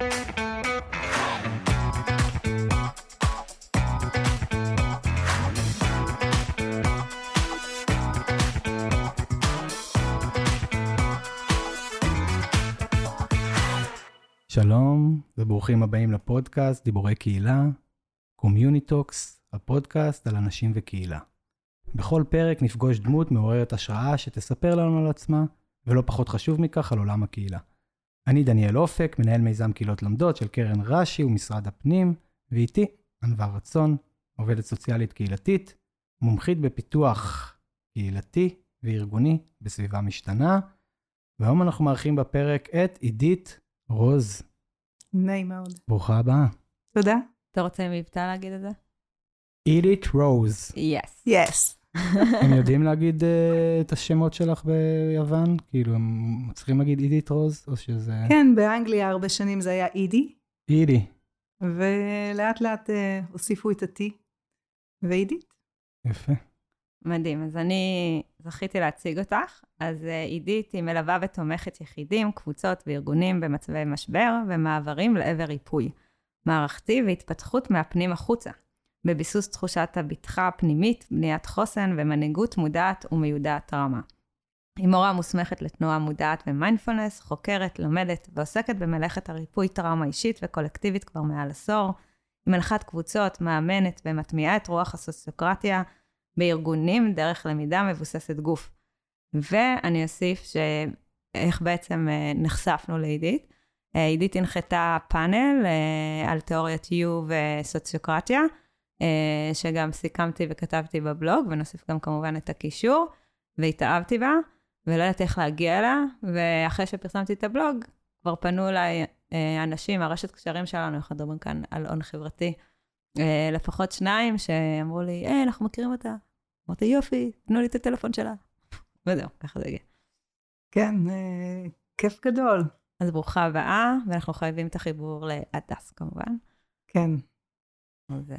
שלום וברוכים הבאים לפודקאסט דיבורי קהילה, CommuniTalks, הפודקאסט על אנשים וקהילה. בכל פרק נפגוש דמות מעוררת השראה שתספר לנו על עצמה, ולא פחות חשוב מכך, על עולם הקהילה. אני דניאל אופק, מנהל מיזם קהילות למדות של קרן רש"י ומשרד הפנים, ואיתי ענווה רצון, עובדת סוציאלית קהילתית, מומחית בפיתוח קהילתי וארגוני בסביבה משתנה, והיום אנחנו מארחים בפרק את עידית רוז. נעים מאוד. ברוכה הבאה. תודה. אתה רוצה מבטא להגיד את זה? עידית רוז. יס. יס. הם יודעים להגיד uh, את השמות שלך ביוון? כאילו, הם צריכים להגיד עידית רוז, או שזה... כן, באנגליה הרבה שנים זה היה אידי, אידי. ולאט לאט uh, הוסיפו את ה-T ועידית. יפה. מדהים. אז אני זכיתי להציג אותך. אז אה, עידית היא מלווה ותומכת יחידים, קבוצות וארגונים במצבי משבר ומעברים לעבר ריפוי. מערכתי והתפתחות מהפנים החוצה. בביסוס תחושת הבטחה הפנימית, בניית חוסן ומנהיגות מודעת ומיודעת טראומה. היא מורה מוסמכת לתנועה מודעת ומיינדפולנס, חוקרת, לומדת ועוסקת במלאכת הריפוי טראומה אישית וקולקטיבית כבר מעל עשור. היא מלכת קבוצות, מאמנת ומטמיעה את רוח הסוציוקרטיה בארגונים דרך למידה מבוססת גוף. ואני אוסיף שאיך בעצם אה, נחשפנו לעידית. אה, עידית הנחתה פאנל אה, על תיאוריית U וסוציוקרטיה, שגם סיכמתי וכתבתי בבלוג, ונוסיף גם כמובן את הקישור, והתאהבתי בה, ולא ידעתי איך להגיע אליה, ואחרי שפרסמתי את הבלוג, כבר פנו אליי אנשים, הרשת קשרים שלנו, אנחנו מדברים כאן על הון חברתי, לפחות שניים שאמרו לי, היי, אנחנו מכירים אותה. אמרתי, יופי, תנו לי את הטלפון שלה. וזהו, ככה זה הגיע. כן, אה, כיף גדול. אז ברוכה הבאה, ואנחנו חייבים את החיבור להדס כמובן. כן. אז...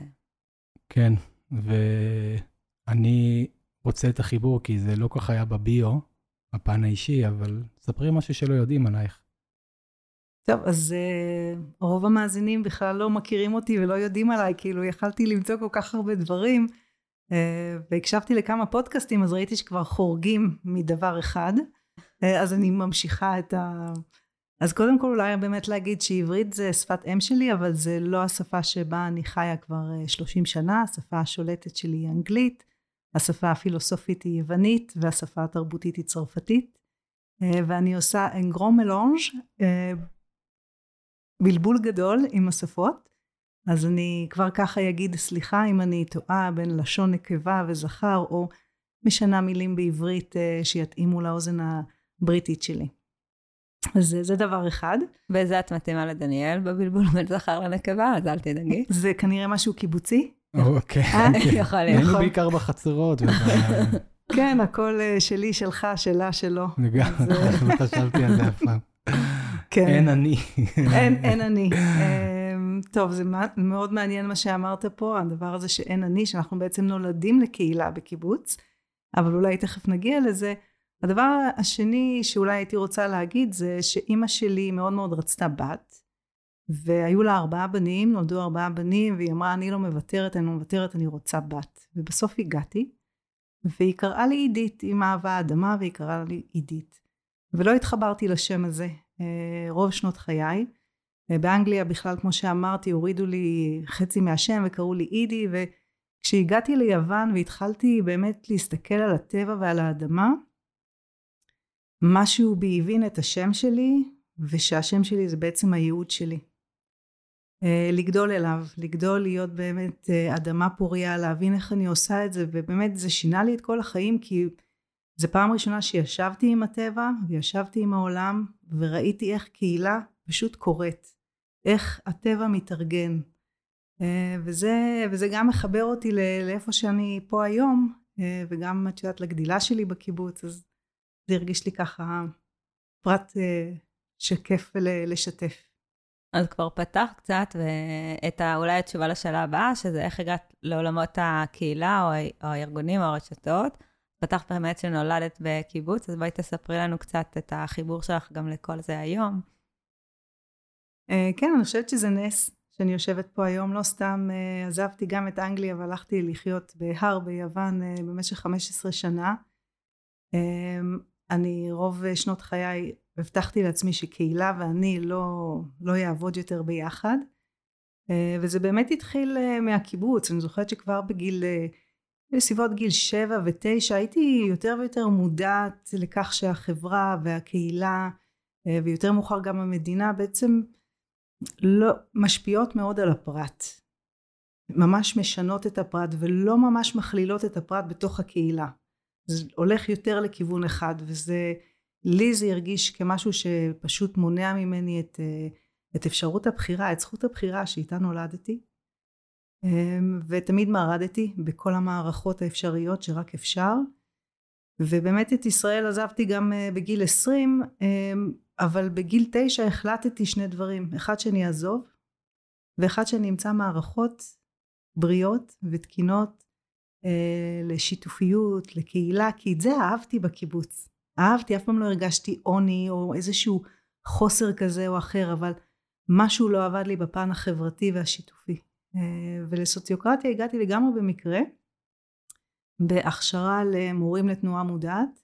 כן, ואני רוצה את החיבור, כי זה לא כך היה בביו, הפן האישי, אבל ספרי משהו שלא יודעים עלייך. טוב, אז uh, רוב המאזינים בכלל לא מכירים אותי ולא יודעים עליי, כאילו יכלתי למצוא כל כך הרבה דברים. אה, והקשבתי לכמה פודקאסטים, אז ראיתי שכבר חורגים מדבר אחד. אה, אז אני ממשיכה את ה... אז קודם כל אולי באמת להגיד שעברית זה שפת אם שלי, אבל זה לא השפה שבה אני חיה כבר 30 אה, שנה, השפה השולטת שלי היא אנגלית, השפה הפילוסופית היא יוונית, והשפה התרבותית היא צרפתית. ואני עושה אנגרום מלונג', בלבול גדול עם השפות. אז אני כבר ככה אגיד סליחה אם אני טועה בין לשון נקבה וזכר, או משנה מילים בעברית אה, שיתאימו לאוזן הבריטית שלי. אז זה דבר אחד. בזה את מתאימה לדניאל בבלבול בין זכר לנקבה, אז אל תדאגי. זה כנראה משהו קיבוצי. אוקיי. יכול להיות. היינו בעיקר בחצרות. כן, הכל אה, שלי, שלך, שלה, שלו. לגמרי, לא חשבתי על זה אף פעם. כן. אין אני. אין אני. טוב, זה מאוד מעניין מה שאמרת פה, הדבר הזה שאין אני, שאנחנו בעצם נולדים לקהילה בקיבוץ, אבל אולי תכף נגיע לזה. הדבר השני שאולי הייתי רוצה להגיד זה שאימא שלי מאוד מאוד רצתה בת, והיו לה ארבעה בנים, נולדו ארבעה בנים, והיא אמרה, אני לא מוותרת, אני לא מוותרת, אני רוצה בת. ובסוף הגעתי, והיא קראה לי עידית, עם אהבה אדמה, והיא קראה לי עידית. ולא התחברתי לשם הזה אה, רוב שנות חיי. באנגליה בכלל, כמו שאמרתי, הורידו לי חצי מהשם וקראו לי אידי, וכשהגעתי ליוון והתחלתי באמת להסתכל על הטבע ועל האדמה, משהו בי הבין את השם שלי, ושהשם שלי זה בעצם הייעוד שלי. אה, לגדול אליו, לגדול להיות באמת אה, אדמה פוריה, להבין איך אני עושה את זה, ובאמת זה שינה לי את כל החיים, כי זו פעם ראשונה שישבתי עם הטבע, וישבתי עם העולם, וראיתי איך קהילה פשוט קורית. איך הטבע מתארגן. אה, וזה, וזה גם מחבר אותי לאיפה שאני פה היום, וגם את יודעת לגדילה שלי בקיבוץ, אז זה הרגיש לי ככה פרט אה, שכיף לשתף. אז כבר פתח קצת את ה, אולי התשובה לשאלה הבאה, שזה איך הגעת לעולמות הקהילה או, או הארגונים או הרשתות. פתח באמת שנולדת בקיבוץ, אז בואי תספרי לנו קצת את החיבור שלך גם לכל זה היום. כן, אני חושבת שזה נס שאני יושבת פה היום. לא סתם עזבתי גם את אנגליה והלכתי לחיות בהר ביוון במשך 15 שנה. אני רוב שנות חיי הבטחתי לעצמי שקהילה ואני לא, לא יעבוד יותר ביחד. וזה באמת התחיל מהקיבוץ. אני זוכרת שכבר בגיל בסביבות גיל שבע ותשע הייתי יותר ויותר מודעת לכך שהחברה והקהילה אה, ויותר מאוחר גם המדינה בעצם לא משפיעות מאוד על הפרט. ממש משנות את הפרט ולא ממש מכלילות את הפרט בתוך הקהילה. זה הולך יותר לכיוון אחד וזה לי זה הרגיש כמשהו שפשוט מונע ממני את, אה, את אפשרות הבחירה, את זכות הבחירה שאיתה נולדתי. אמ, ותמיד מרדתי בכל המערכות האפשריות שרק אפשר. ובאמת את ישראל עזבתי גם אה, בגיל 20, אמ, אבל בגיל 9 החלטתי שני דברים. אחד שאני אעזוב, ואחד שאני אמצא מערכות בריאות ותקינות לשיתופיות, לקהילה, כי את זה אהבתי בקיבוץ. אהבתי, אף פעם לא הרגשתי עוני או איזשהו חוסר כזה או אחר, אבל משהו לא עבד לי בפן החברתי והשיתופי. אה, ולסוציוקרטיה הגעתי לגמרי במקרה, בהכשרה למורים לתנועה מודעת.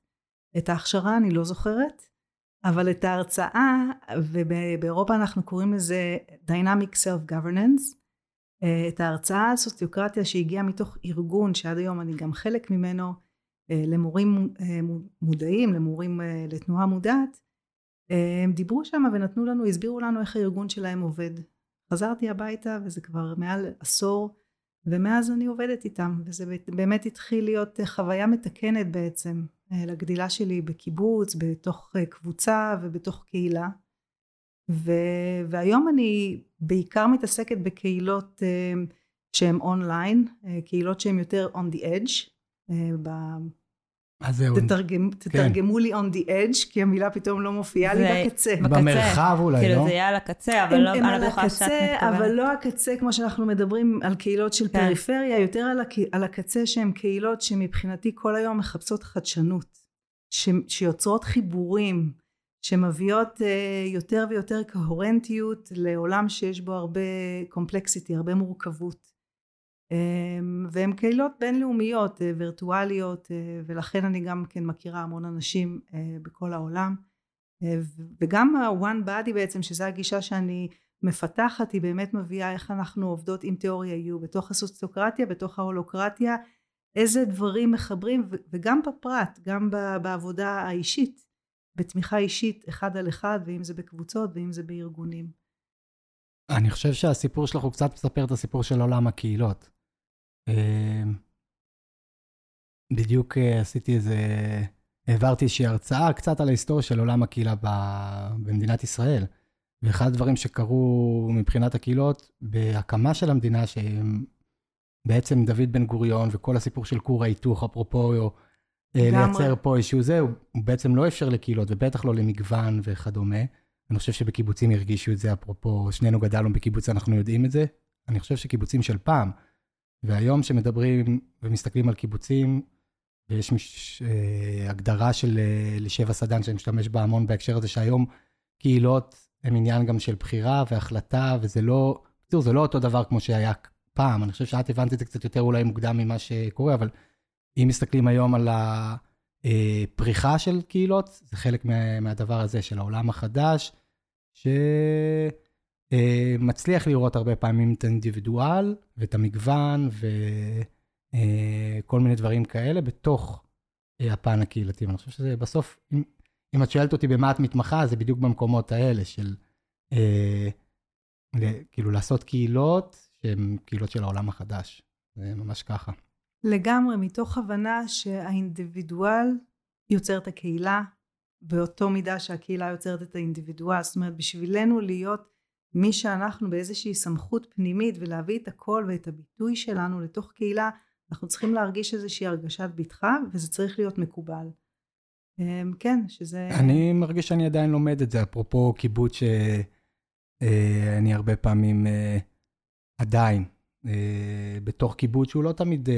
את ההכשרה אני לא זוכרת, אבל את ההרצאה, ובאירופה אנחנו קוראים לזה Dynamic Self-Governance, אה, את ההרצאה על סוציוקרטיה שהגיעה מתוך ארגון שעד היום אני גם חלק ממנו, אה, למורים מודעים, למורים לתנועה מודעת, הם דיברו שם ונתנו לנו, הסבירו לנו איך הארגון שלהם עובד. חזרתי הביתה וזה כבר מעל עשור ומאז אני עובדת איתם וזה באמת התחיל להיות חוויה מתקנת בעצם אה, לגדילה שלי בקיבוץ, בתוך אה, קבוצה ובתוך קהילה ו... והיום אני בעיקר מתעסקת בקהילות אה, שהן אונליין, קהילות שהן יותר on the edge אז זהו. תתרגם, כן. תתרגמו לי on the edge, כי המילה פתאום לא מופיעה לי בקצה. במרחב אולי, כאילו לא? כאילו זה יהיה על הקצה, אבל לא, אני לא שאת מתכוונת. אבל לא הקצה כמו שאנחנו מדברים על קהילות של כן. פריפריה, יותר על, הק... על הקצה שהן קהילות שמבחינתי כל היום מחפשות חדשנות, ש... שיוצרות חיבורים, שמביאות uh, יותר ויותר קוהרנטיות לעולם שיש בו הרבה קומפלקסיטי, הרבה מורכבות. אמ, והן קהילות בינלאומיות אה, וירטואליות אה, ולכן אני גם כן מכירה המון אנשים אה, בכל העולם. וגם ה-one body בעצם שזה הגישה שאני מפתחת היא באמת מביאה איך אנחנו עובדות עם תיאוריה. יהיו בתוך הסוציוקרטיה בתוך ההולוקרטיה איזה דברים מחברים וגם בפרט גם בעבודה האישית בתמיכה אישית אחד על אחד ואם זה בקבוצות ואם זה בארגונים. אני חושב שהסיפור שלך הוא קצת מספר את הסיפור של עולם הקהילות. אמ, בדיוק אה, עשיתי איזה, העברתי איזושהי הרצאה קצת על ההיסטוריה של עולם הקהילה במדינת ישראל. ואחד הדברים שקרו מבחינת הקהילות בהקמה של המדינה, שהם בעצם דוד בן גוריון וכל הסיפור של כור ההיתוך, אפרופו לייצר פה איזשהו זה, הוא, בעצם לא אפשר לקהילות, ובטח לא למגוון וכדומה. אני חושב שבקיבוצים הרגישו את זה, אפרופו, שנינו גדלנו בקיבוץ, אנחנו יודעים את זה. אני חושב שקיבוצים של פעם, והיום שמדברים ומסתכלים על קיבוצים, ויש מש, אה, הגדרה של אה, לשבע סדן שאני משתמש בה המון בהקשר הזה, שהיום קהילות הם עניין גם של בחירה והחלטה, וזה לא, בקיצור, זה לא אותו דבר כמו שהיה פעם. אני חושב שאת הבנת את זה קצת יותר אולי מוקדם ממה שקורה, אבל אם מסתכלים היום על הפריחה של קהילות, זה חלק מה, מהדבר הזה של העולם החדש, ש... אה, לראות הרבה פעמים את האינדיבידואל ואת המגוון וכל אה, מיני דברים כאלה בתוך אה, הפן הקהילתי. ואני חושב שזה בסוף, אם, את שואלת אותי במה את מתמחה, זה בדיוק במקומות האלה של כאילו לעשות קהילות שהן קהילות של העולם החדש. זה ממש ככה. לגמרי, מתוך הבנה שהאינדיבידואל יוצר את הקהילה, באותו מידה שהקהילה יוצרת את האינדיבידואל. זאת אומרת, בשבילנו להיות מי שאנחנו באיזושהי סמכות פנימית ולהביא את הקול ואת הביטוי שלנו לתוך קהילה, אנחנו צריכים להרגיש איזושהי הרגשת בטחה וזה צריך להיות מקובל. אמ, כן, שזה... אני מרגיש שאני עדיין לומד את זה, אפרופו קיבוץ שאני אה, הרבה פעמים אה, עדיין אה, בתוך קיבוץ שהוא לא תמיד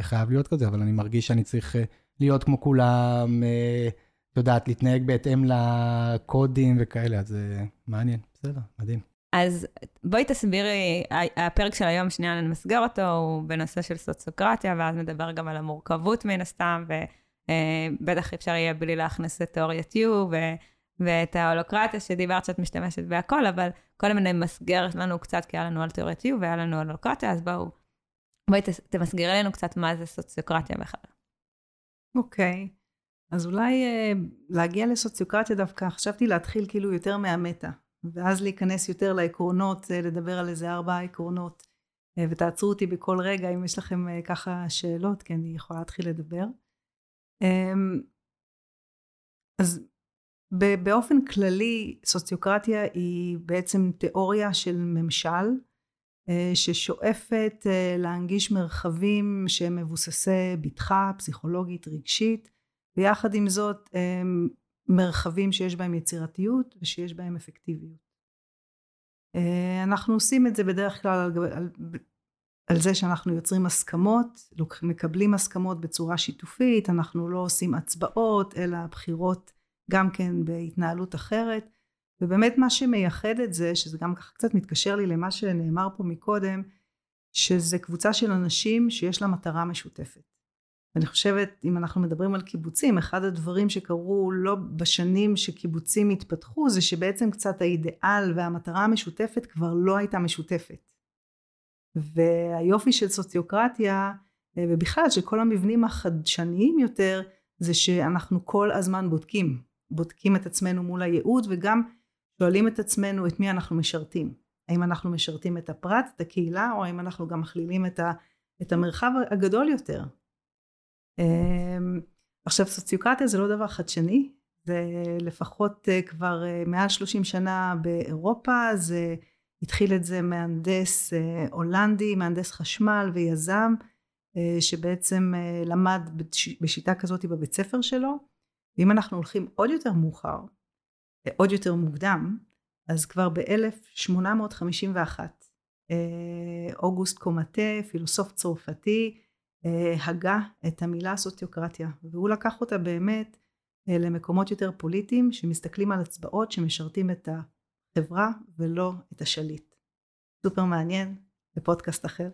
חייב להיות כזה, אבל אני מרגיש שאני צריך להיות כמו כולם, את יודעת, להתנהג בהתאם לקודים וכאלה, אז מעניין, בסדר, מדהים. אז בואי תסבירי, הפרק של היום, שנייה נמסגר אותו, הוא בנושא של סוציוקרטיה, ואז נדבר גם על המורכבות מן הסתם, ובטח אה, אפשר יהיה בלי להכניס את תיאוריית U, ו... ואת ההולוקרטיה שדיברת שאת משתמשת בהכל, אבל קודם נמסגר לנו קצת, כי היה לנו על תיאוריית והיה לנו על הולוקרטיה, אז בואו, בואי תמסגרי לנו קצת מה זה סוציוקרטיה בכלל. אוקיי, okay. אז אולי uh, להגיע לסוציוקרטיה דווקא, חשבתי להתחיל כאילו יותר מהמטה, ואז להיכנס יותר לעקרונות, uh, לדבר על איזה ארבעה עקרונות, uh, ותעצרו אותי בכל רגע אם יש לכם uh, ככה שאלות, כי אני יכולה להתחיל לדבר. Um, אז באופן כללי סוציוקרטיה היא בעצם תיאוריה של ממשל אה, ששואפת אה, להנגיש מרחבים שהם מבוססי בטחה פסיכולוגית רגשית ויחד עם זאת אה, מרחבים שיש בהם יצירתיות ושיש בהם אפקטיביות. אנחנו עושים את זה בדרך כלל על, על, על זה שאנחנו יוצרים הסכמות, מקבלים הסכמות בצורה שיתופית, אנחנו לא עושים הצבעות אלא בחירות גם כן בהתנהלות אחרת. ובאמת מה שמייחד את זה, שזה גם ככה קצת מתקשר לי למה שנאמר פה מקודם, שזה קבוצה של אנשים שיש לה מטרה משותפת. אני חושבת, אם אנחנו מדברים על קיבוצים, אחד הדברים שקרו לא בשנים שקיבוצים התפתחו, זה שבעצם קצת האידיאל והמטרה המשותפת כבר לא הייתה משותפת. והיופי של סוציוקרטיה, ובכלל של כל המבנים החדשניים יותר, זה שאנחנו כל הזמן בודקים. בודקים את עצמנו מול הייעוד וגם שואלים את עצמנו את מי אנחנו משרתים. האם אנחנו משרתים את הפרט, את הקהילה, או האם אנחנו גם מכלילים את, ה, את המרחב הגדול יותר. אמ, עכשיו סוציוקרטיה זה לא דבר חדשני, זה לפחות אה, כבר אה, מעל 30 שנה באירופה, זה התחיל את זה מהנדס אה, הולנדי, מהנדס חשמל ויזם, שבעצם למד בשיטה כזאת בבית ספר שלו, ואם אנחנו הולכים עוד יותר מאוחר, עוד יותר מוקדם, אז כבר ב-1851 אה, אוגוסט קומטה, פילוסוף צרפתי, אה, הגה את המילה סוציוקרטיה, והוא לקח אותה באמת אה, למקומות יותר פוליטיים, שמסתכלים על הצבעות שמשרתים את החברה ולא את השליט. סופר מעניין, בפודקאסט אחר.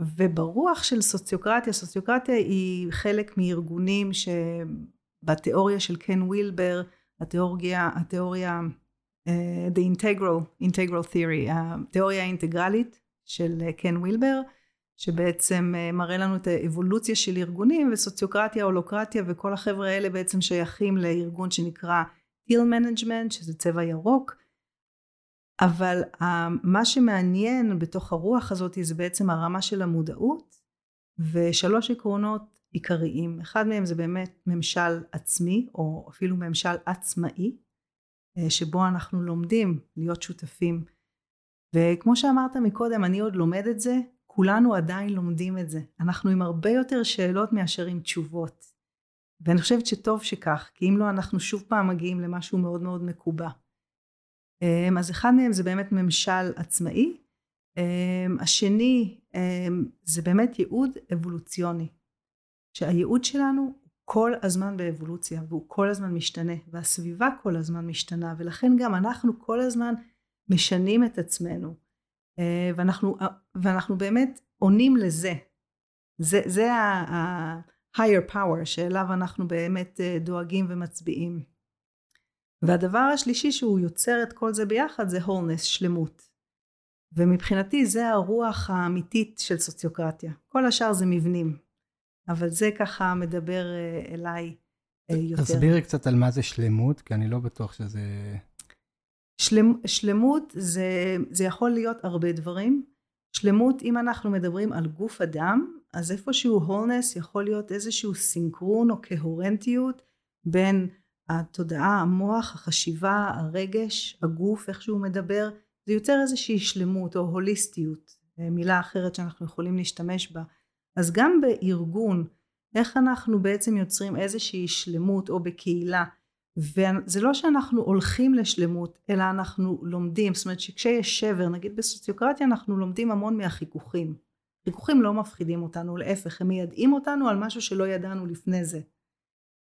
וברוח של סוציוקרטיה, סוציוקרטיה היא חלק מארגונים שבתיאוריה של קן וילבר, התיאוריה, התיאוריה, uh, the integral, integral theory, התיאוריה האינטגרלית של קן וילבר, שבעצם uh, מראה לנו את האבולוציה של ארגונים, וסוציוקרטיה, הולוקרטיה וכל החבר'ה האלה בעצם שייכים לארגון שנקרא Teal management, שזה צבע ירוק, אבל מה שמעניין בתוך הרוח הזאת זה בעצם הרמה של המודעות ושלוש עקרונות עיקריים. אחד מהם זה באמת ממשל עצמי או אפילו ממשל עצמאי אה, שבו אנחנו לומדים להיות שותפים. וכמו שאמרת מקודם, אני עוד לומד את זה, כולנו עדיין לומדים את זה. אנחנו עם הרבה יותר שאלות מאשר עם תשובות. ואני חושבת שטוב שכך, כי אם לא אנחנו שוב פעם מגיעים למשהו מאוד מאוד מקובע. אמ, אז אחד מהם זה באמת ממשל עצמאי. אמ, השני אמ, זה באמת ייעוד אבולוציוני. שהייעוד שלנו כל הזמן באבולוציה והוא כל הזמן משתנה והסביבה כל הזמן משתנה ולכן גם אנחנו כל הזמן משנים את עצמנו ואנחנו, ואנחנו באמת עונים לזה. זה, זה ה-higher power שאליו אנחנו באמת אה, דואגים ומצביעים. והדבר השלישי שהוא יוצר את כל זה ביחד זה הולנס, שלמות. ומבחינתי זה הרוח האמיתית של סוציוקרטיה. כל השאר זה מבנים. אבל זה ככה מדבר אה, אליי אה, יותר. תסבירי קצת על מה זה שלמות, כי אני לא בטוח שזה... שלמ, שלמות זה, זה יכול להיות הרבה דברים. שלמות, אם אנחנו מדברים על גוף אדם, אז איפשהו הולנס יכול להיות איזשהו סינכרון או קהורנטיות בין התודעה, המוח, החשיבה, הרגש, הגוף, איך שהוא מדבר, זה יוצר איזושהי שלמות או הוליסטיות, אה, מילה אחרת שאנחנו יכולים להשתמש בה. אז גם בארגון, איך אנחנו בעצם יוצרים איזושהי שלמות או בקהילה, וזה לא שאנחנו הולכים לשלמות, אלא אנחנו לומדים, זאת אומרת שכשיש שבר, נגיד בסוציוקרטיה אנחנו לומדים המון מהחיכוכים. חיכוכים לא מפחידים אותנו, להפך, הם מיידעים אותנו על משהו שלא ידענו לפני זה.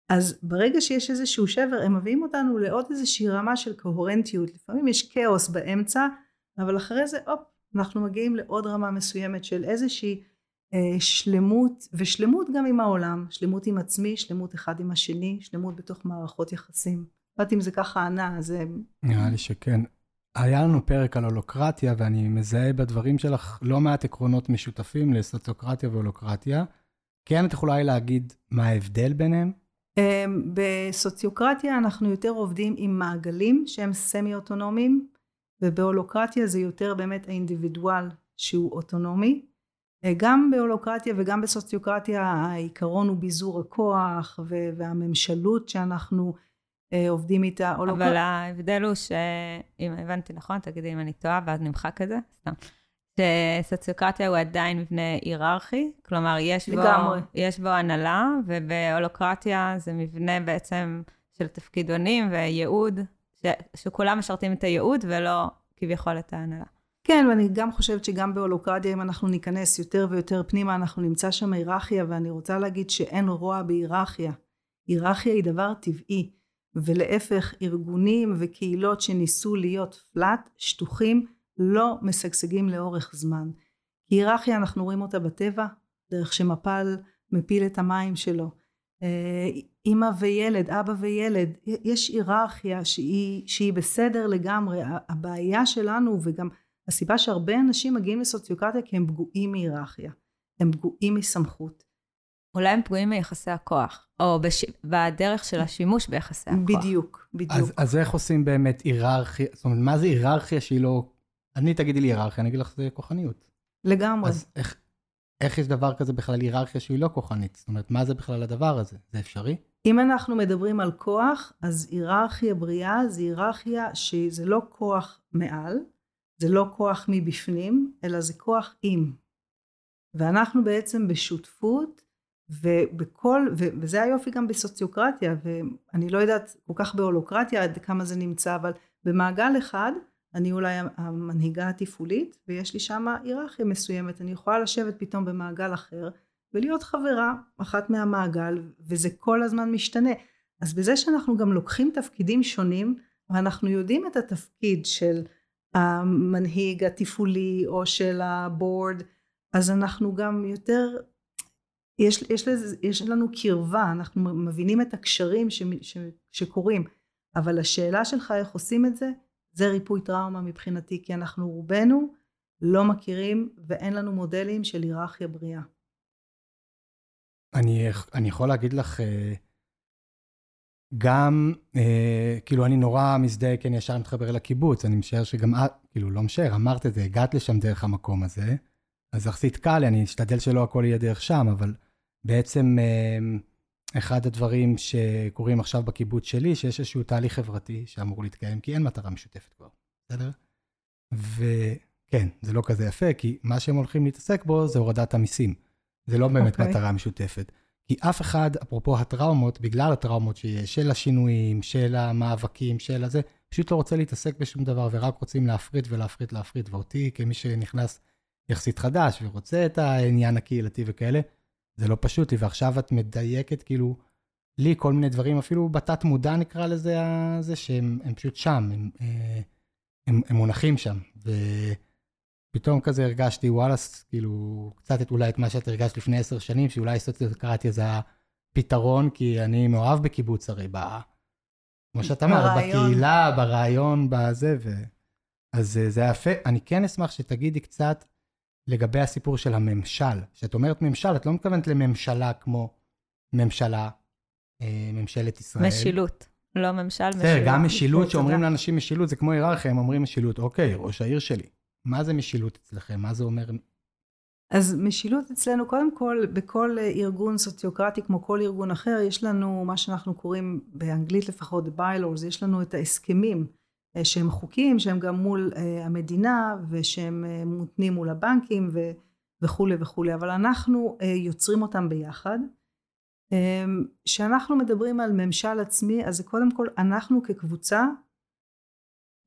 אז ברגע שיש איזשהו שבר, הם מביאים אותנו לעוד איזושהי רמה של קוהרנטיות. לפעמים יש כאוס באמצע, אבל אחרי זה, הופ, אנחנו מגיעים לעוד רמה מסוימת של איזושהי אה, שלמות, ושלמות גם עם העולם, שלמות עם עצמי, שלמות אחד עם השני, שלמות בתוך מערכות יחסים. לא יודעת אם זה ככה ענה, אז... נראה לי שכן. היה לנו פרק על הולוקרטיה, ואני מזהה בדברים שלך לא מעט עקרונות משותפים לסוציוקרטיה והולוקרטיה. כן, את יכולה להגיד מה ההבדל ביניהם? אמ, בסוציוקרטיה אנחנו יותר עובדים עם מעגלים שהם סמי-אוטונומיים, ובהולוקרטיה זה יותר באמת האינדיבידואל שהוא אוטונומי. אה, גם בהולוקרטיה וגם בסוציוקרטיה העיקרון הוא ביזור הכוח והממשלות שאנחנו אה, עובדים איתה. אבל ההבדל הוא שאם הבנתי נכון, תגידי אם אני טועה ואז נמחק את זה, סתם. שסוציוקרטיה הוא עדיין מבנה היררכי, כלומר יש בו, יש בו הנהלה, ובהולוקרטיה זה מבנה בעצם של תפקידונים וייעוד, ש, שכולם משרתים את הייעוד ולא כביכול את ההנהלה. כן, ואני גם חושבת שגם בהולוקרטיה, אם אנחנו ניכנס יותר ויותר פנימה, אנחנו נמצא שם היררכיה, ואני רוצה להגיד שאין רוע בהיררכיה. היררכיה היא דבר טבעי, ולהפך, ארגונים וקהילות שניסו להיות פלאט, שטוחים, לא משגשגים לאורך זמן. היררכיה אנחנו רואים אותה בטבע, דרך שמפל מפיל את המים שלו. אימא אה, וילד, אבא וילד, יש היררכיה שהיא, שהיא בסדר לגמרי. הבעיה שלנו וגם הסיבה שהרבה אנשים מגיעים לסוציוקרטיה כי הם פגועים מהיררכיה, הם פגועים מסמכות. אולי הם פגועים מיחסי הכוח, או בש... בדרך של השימוש ביחסי הכוח. בדיוק, בדיוק. אז, אז איך עושים באמת היררכיה, זאת אומרת, מה זה היררכיה שהיא לא אני תגידי לי היררכיה, אני אגיד לך זה כוחניות. לגמרי. אז איך, איך יש דבר כזה בכלל היררכיה שהיא לא כוחנית? זאת אומרת, מה זה בכלל הדבר הזה? זה אפשרי? אם אנחנו מדברים על כוח, אז היררכיה בריאה זה היררכיה שזה לא כוח מעל, זה לא כוח מבפנים, אלא זה כוח עם. ואנחנו בעצם בשותפות, ובכל, וזה היופי גם בסוציוקרטיה, ואני לא יודעת כל כך בהולוקרטיה עד כמה זה נמצא, אבל במעגל אחד, אני אולי המנהיגה התפעולית ויש לי שם היררכיה מסוימת, אני יכולה לשבת פתאום במעגל אחר ולהיות חברה אחת מהמעגל וזה כל הזמן משתנה. אז בזה שאנחנו גם לוקחים תפקידים שונים ואנחנו יודעים את התפקיד של המנהיג התפעולי או של הבורד אז אנחנו גם יותר יש, יש, לזה, יש לנו קרבה אנחנו מבינים את הקשרים ש, ש, שקורים אבל השאלה שלך איך עושים את זה זה ריפוי טראומה מבחינתי, כי אנחנו רובנו לא מכירים ואין לנו מודלים של היררכיה בריאה. אני, אני יכול להגיד לך, אה, גם, אה, כאילו, אני נורא מזדהה, כי אני ישר מתחבר לקיבוץ, אני משער שגם את, כאילו, לא משער, אמרת את זה, הגעת לשם דרך המקום הזה, אז יחסית קל לי, אני אשתדל שלא הכל יהיה דרך שם, אבל בעצם אה, אחד הדברים שקורים עכשיו בקיבוץ שלי, שיש איזשהו תהליך חברתי שאמור להתקיים, כי אין מטרה משותפת כבר, בסדר? וכן, זה לא כזה יפה, כי מה שהם הולכים להתעסק בו זה הורדת המיסים. זה לא באמת okay. אוקיי. מטרה משותפת. כי אף אחד, אפרופו הטראומות, בגלל הטראומות שיש, של השינויים, של המאבקים, של הזה, פשוט לא רוצה להתעסק בשום דבר, ורק רוצים להפריט ולהפריט להפריט. ואותי, כמי שנכנס יחסית חדש ורוצה את העניין הקהילתי וכאלה, זה לא פשוט לי, ועכשיו את מדייקת, כאילו, לי כל מיני דברים, אפילו בתת מודע נקרא לזה, זה שהם פשוט שם, הם, אה, הם, הם מונחים שם. ופתאום כזה הרגשתי, וואלה, כאילו, קצת אולי את מה שאת הרגשת לפני עשר שנים, שאולי סוציו-דמוקרטיה זה הפתרון, כי אני מאוהב בקיבוץ הרי, ב... כמו שאת אמרת, בקהילה, ברעיון, בזה, ו... אז זה יפה. אני כן אשמח שתגידי קצת, לגבי הסיפור של הממשל. כשאת אומרת ממשל, את לא מתכוונת לממשלה כמו ממשלה, אה, ממשלת ישראל. משילות, לא ממשל, משילות. בסדר, גם משילות, שאומרים לאנשים משילות, זה כמו היררכיה, הם אומרים משילות. אוקיי, ראש העיר שלי. מה זה משילות אצלכם? מה זה אומר? אז משילות אצלנו, קודם כל, בכל ארגון סוציוקרטי, כמו כל ארגון אחר, יש לנו מה שאנחנו קוראים, באנגלית לפחות, the bylaws, יש לנו את ההסכמים. אה, שהם חוקים, שהם גם מול אה, המדינה ושהם אה, מותנים מול הבנקים ו, וכולי וכולי, אבל אנחנו יוצרים אותם ביחד. כשאנחנו מדברים על ממשל עצמי, אז זה קודם כל אנחנו כקבוצה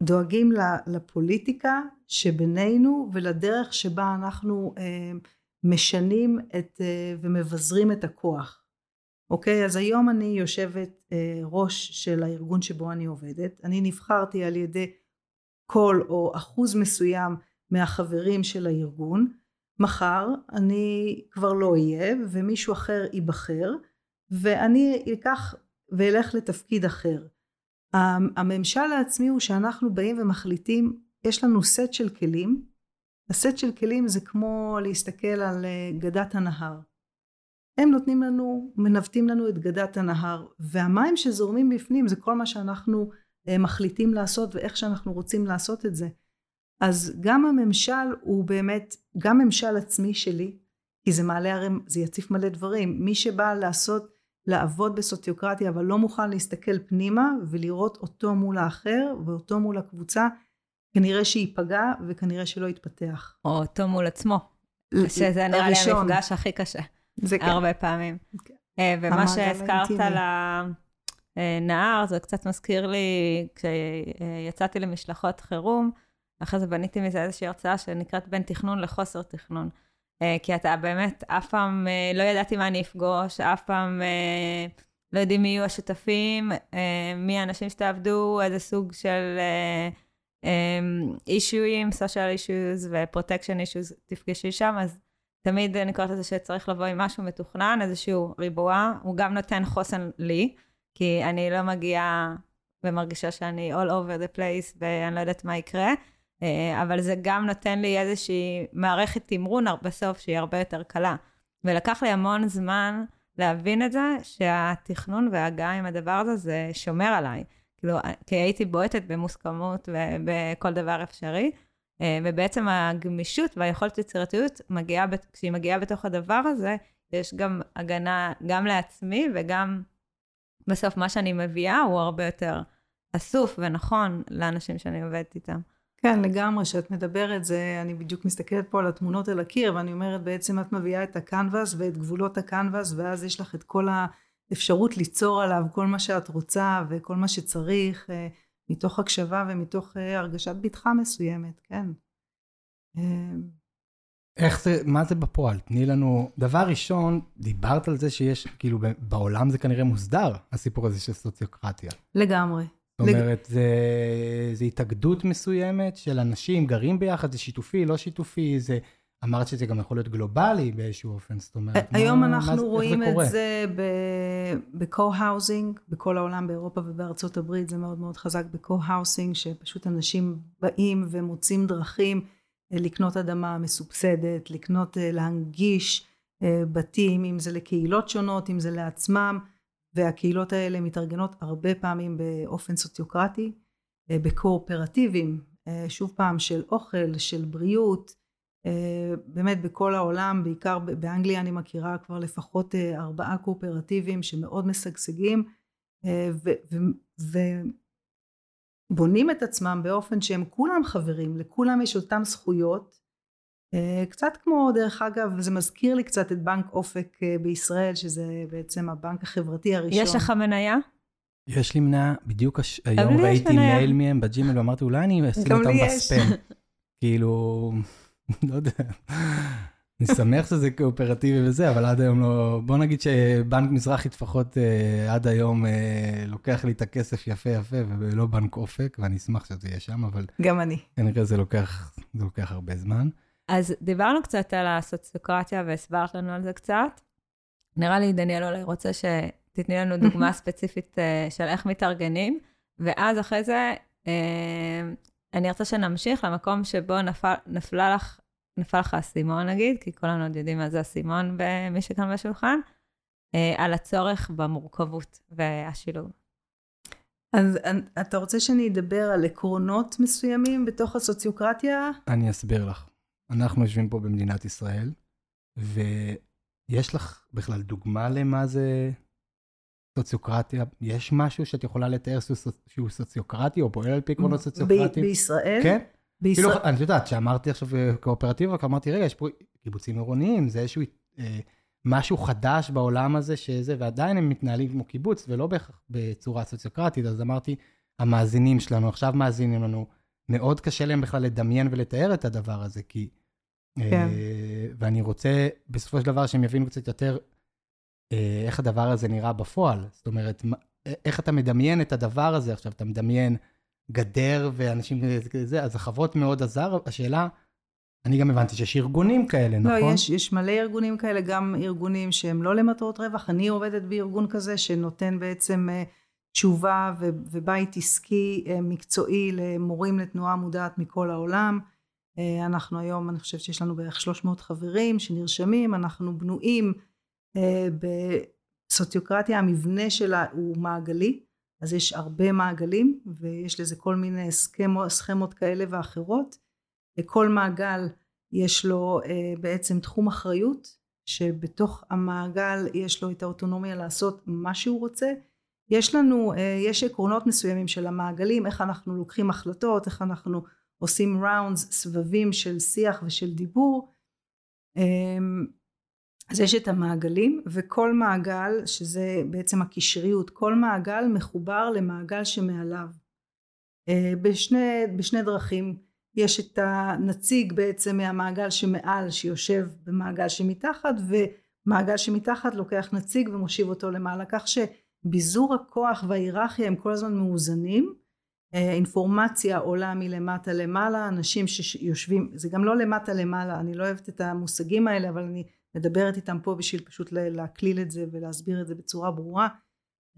דואגים לפוליטיקה שבינינו ולדרך שבה אנחנו משנים את, ומבזרים את הכוח. אוקיי? אז היום אני יושבת אה, ראש של הארגון שבו אני עובדת. אני נבחרתי על ידי כל או אחוז מסוים מהחברים של הארגון. מחר אני כבר לא אהיה ומישהו אחר ייבחר ואני אקח ואלך לתפקיד אחר. הממשל העצמי הוא שאנחנו באים ומחליטים, יש לנו סט של כלים, הסט של כלים זה כמו להסתכל על אה, גדת הנהר. הם נותנים לנו, מנווטים לנו את גדת הנהר, והמים שזורמים בפנים זה כל מה שאנחנו אה, מחליטים לעשות ואיך שאנחנו רוצים לעשות את זה. אז גם הממשל הוא באמת, גם ממשל עצמי שלי, כי זה מעלה הרי, זה יציף מלא דברים. מי שבא לעשות, לעבוד בסוציוקרטיה אבל לא מוכן להסתכל פנימה ולראות אותו מול האחר ואותו מול הקבוצה, כנראה שייפגע וכנראה שלא יתפתח. או אותו מול עצמו. שזה נראה לי המפגש הכי קשה. זה כן. הרבה פעמים. כן. אה, ומה שהזכרת על הנהר, זה קצת מזכיר לי, כשיצאתי למשלחות חירום, אחרי זה בניתי מזה איזושהי הרצאה שנקראת בין תכנון לחוסר תכנון. אה, כי אתה באמת, אף פעם אה, לא ידעתי מה אני אפגוש, אף פעם לא יודעים מי יהיו השותפים, מי האנשים שתעבדו, איזה סוג של אישויים, social issues ו-protection issues תפגשי שם, אז תמיד אני קוראת לזה שצריך לבוא עם משהו מתוכנן, איזשהו ריבוע, הוא גם נותן חוסן לי, כי אני לא מגיעה ומרגישה שאני all over the place ואני לא יודעת מה יקרה, אה, אבל זה גם נותן לי איזושהי מערכת תמרון בסוף שהיא הרבה יותר קלה. ולקח לי המון זמן להבין את זה, שהתכנון וההגעה עם הדבר הזה, זה שומר עליי. כאילו, כי הייתי בועטת במוסכמות ובכל דבר אפשרי. אה, ובעצם הגמישות והיכולת יצירתיות מגיעה, כשהיא מגיעה בתוך הדבר הזה, יש גם הגנה גם לעצמי וגם בסוף מה שאני מביאה הוא הרבה יותר אסוף ונכון לאנשים שאני עובדת איתם. כן, לגמרי, כשאת מדברת זה, אני בדיוק מסתכלת פה על התמונות על הקיר, ואני אומרת, בעצם את מביאה את הקנבס ואת גבולות הקנבס, ואז יש לך את כל האפשרות ליצור עליו כל מה שאת רוצה וכל מה שצריך. מתוך הקשבה ומתוך אה, הרגשת בטחה מסוימת, כן. אמ. איך זה, מה זה בפועל? תני לנו, דבר ראשון, דיברת על זה שיש, כאילו בעולם זה כנראה מוסדר, הסיפור הזה של סוציוקרטיה. לגמרי. זאת אומרת, לג... זה, זה התאגדות מסוימת של אנשים, גרים ביחד, זה שיתופי, לא שיתופי, זה אמרת שזה גם יכול להיות גלובלי באיזשהו אופן, זאת אומרת, היום מה, אנחנו מה, רואים זה את זה ב-co-housing, בכל העולם, באירופה ובארצות הברית, זה מאוד מאוד חזק ב-co-housing, שפשוט אנשים באים ומוצאים דרכים אה, לקנות אדמה מסובסדת, לקנות, אה, להנגיש אה, בתים, אם זה לקהילות שונות, אם זה לעצמם, והקהילות האלה מתארגנות הרבה פעמים באופן סוציוקרטי, בקואופרטיבים, שוב פעם, של אוכל, של בריאות, באמת בכל העולם, בעיקר באנגליה אני מכירה כבר לפחות אה, ארבעה קואופרטיבים שמאוד משגשגים אה, ובונים את עצמם באופן שהם כולם חברים, לכולם יש אותם זכויות. קצת כמו דרך אגב, זה מזכיר לי קצת את בנק אופק בישראל, שזה בעצם הבנק החברתי הראשון. יש לך מניה? יש לי מניה, בדיוק הש... היום ראיתי מייל מהם בג'ימל ואמרתי אולי אני אשים אותם בספאם. כאילו, לא יודע. אני שמח שזה קואופרטיבי וזה, אבל עד היום לא... בוא נגיד שבנק מזרחי לפחות אה, עד היום אה, לוקח לי את הכסף יפה יפה, ולא בנק אופק, ואני אשמח שזה יהיה שם, אבל... גם אני. כנראה זה לוקח, זה לוקח הרבה זמן. אז דיברנו קצת על הסוציוקרטיה והסברת לנו על זה קצת. נראה לי, דניאל אולי רוצה שתתני לנו דוגמה ספציפית אה, של איך מתארגנים, ואז אחרי זה אני רוצה שנמשיך למקום שבו נפל, נפלה לך, נפל לך האסימון נגיד, כי כולנו עוד יודעים מה זה אסימון במי שכאן בשולחן, אה, על הצורך במורכבות והשילוב. אז אתה רוצה שאני אדבר על עקרונות מסוימים בתוך הסוציוקרטיה? אני אסביר לך. אנחנו יושבים פה במדינת ישראל, ויש לך בכלל דוגמה למה זה סוציוקרטיה, יש משהו שאת יכולה לתאר שהוא סוציוקרטי, או פועל על פי עקרונות סוציוקרטיים? בישראל? כן. בישראל. כאילו, אני יודעת, שאמרתי עכשיו קואופרטיבה, אמרתי, רגע, יש פה קיבוצים עירוניים, זה איזשהו אה, משהו חדש בעולם הזה, שזה, ועדיין הם מתנהלים כמו קיבוץ, ולא בהכרח בצורה סוציוקרטית, אז אמרתי, המאזינים שלנו עכשיו מאזינים לנו, מאוד קשה להם בכלל לדמיין ולתאר את הדבר הזה, כי... אה, כן. אה, ואני רוצה בסופו של דבר שהם יבינו קצת יותר אה, איך הדבר הזה נראה בפועל. זאת אומרת, איך אתה מדמיין את הדבר הזה עכשיו, אתה מדמיין גדר ואנשים זה, אז החברות מאוד עזר, השאלה, אני גם הבנתי שיש ארגונים כאלה, נכון? לא, יש, יש מלא ארגונים כאלה, גם ארגונים שהם לא למטרות רווח. אני עובדת בארגון כזה שנותן בעצם אה, תשובה ו- ובית עסקי אה, מקצועי למורים לתנועה מודעת מכל העולם. אה, אנחנו היום, אני חושבת שיש לנו בערך 300 חברים שנרשמים, אנחנו בנויים אה, בסוציוקרטיה, המבנה שלה הוא מעגלי, אז יש הרבה מעגלים ויש לזה כל מיני סכמות, סכמות כאלה ואחרות. לכל מעגל יש לו אה, בעצם תחום אחריות, שבתוך המעגל יש לו את האוטונומיה לעשות מה שהוא רוצה. יש לנו, אה, יש עקרונות מסוימים של המעגלים, איך אנחנו לוקחים החלטות, איך אנחנו עושים ראונדס, סבבים של שיח ושל דיבור. אז יש את המעגלים, וכל מעגל, שזה בעצם הקשריות, כל מעגל מחובר למעגל שמעליו. אה, בשני, בשני דרכים. יש את הנציג בעצם מהמעגל שמעל שיושב במעגל שמתחת ומעגל שמתחת לוקח נציג ומושיב אותו למעלה כך שביזור הכוח וההיררכיה הם כל הזמן מאוזנים אה, אינפורמציה עולה מלמטה למעלה אנשים שיושבים זה גם לא למטה למעלה אני לא אוהבת את המושגים האלה אבל אני מדברת איתם פה בשביל פשוט להקליל את זה ולהסביר את זה בצורה ברורה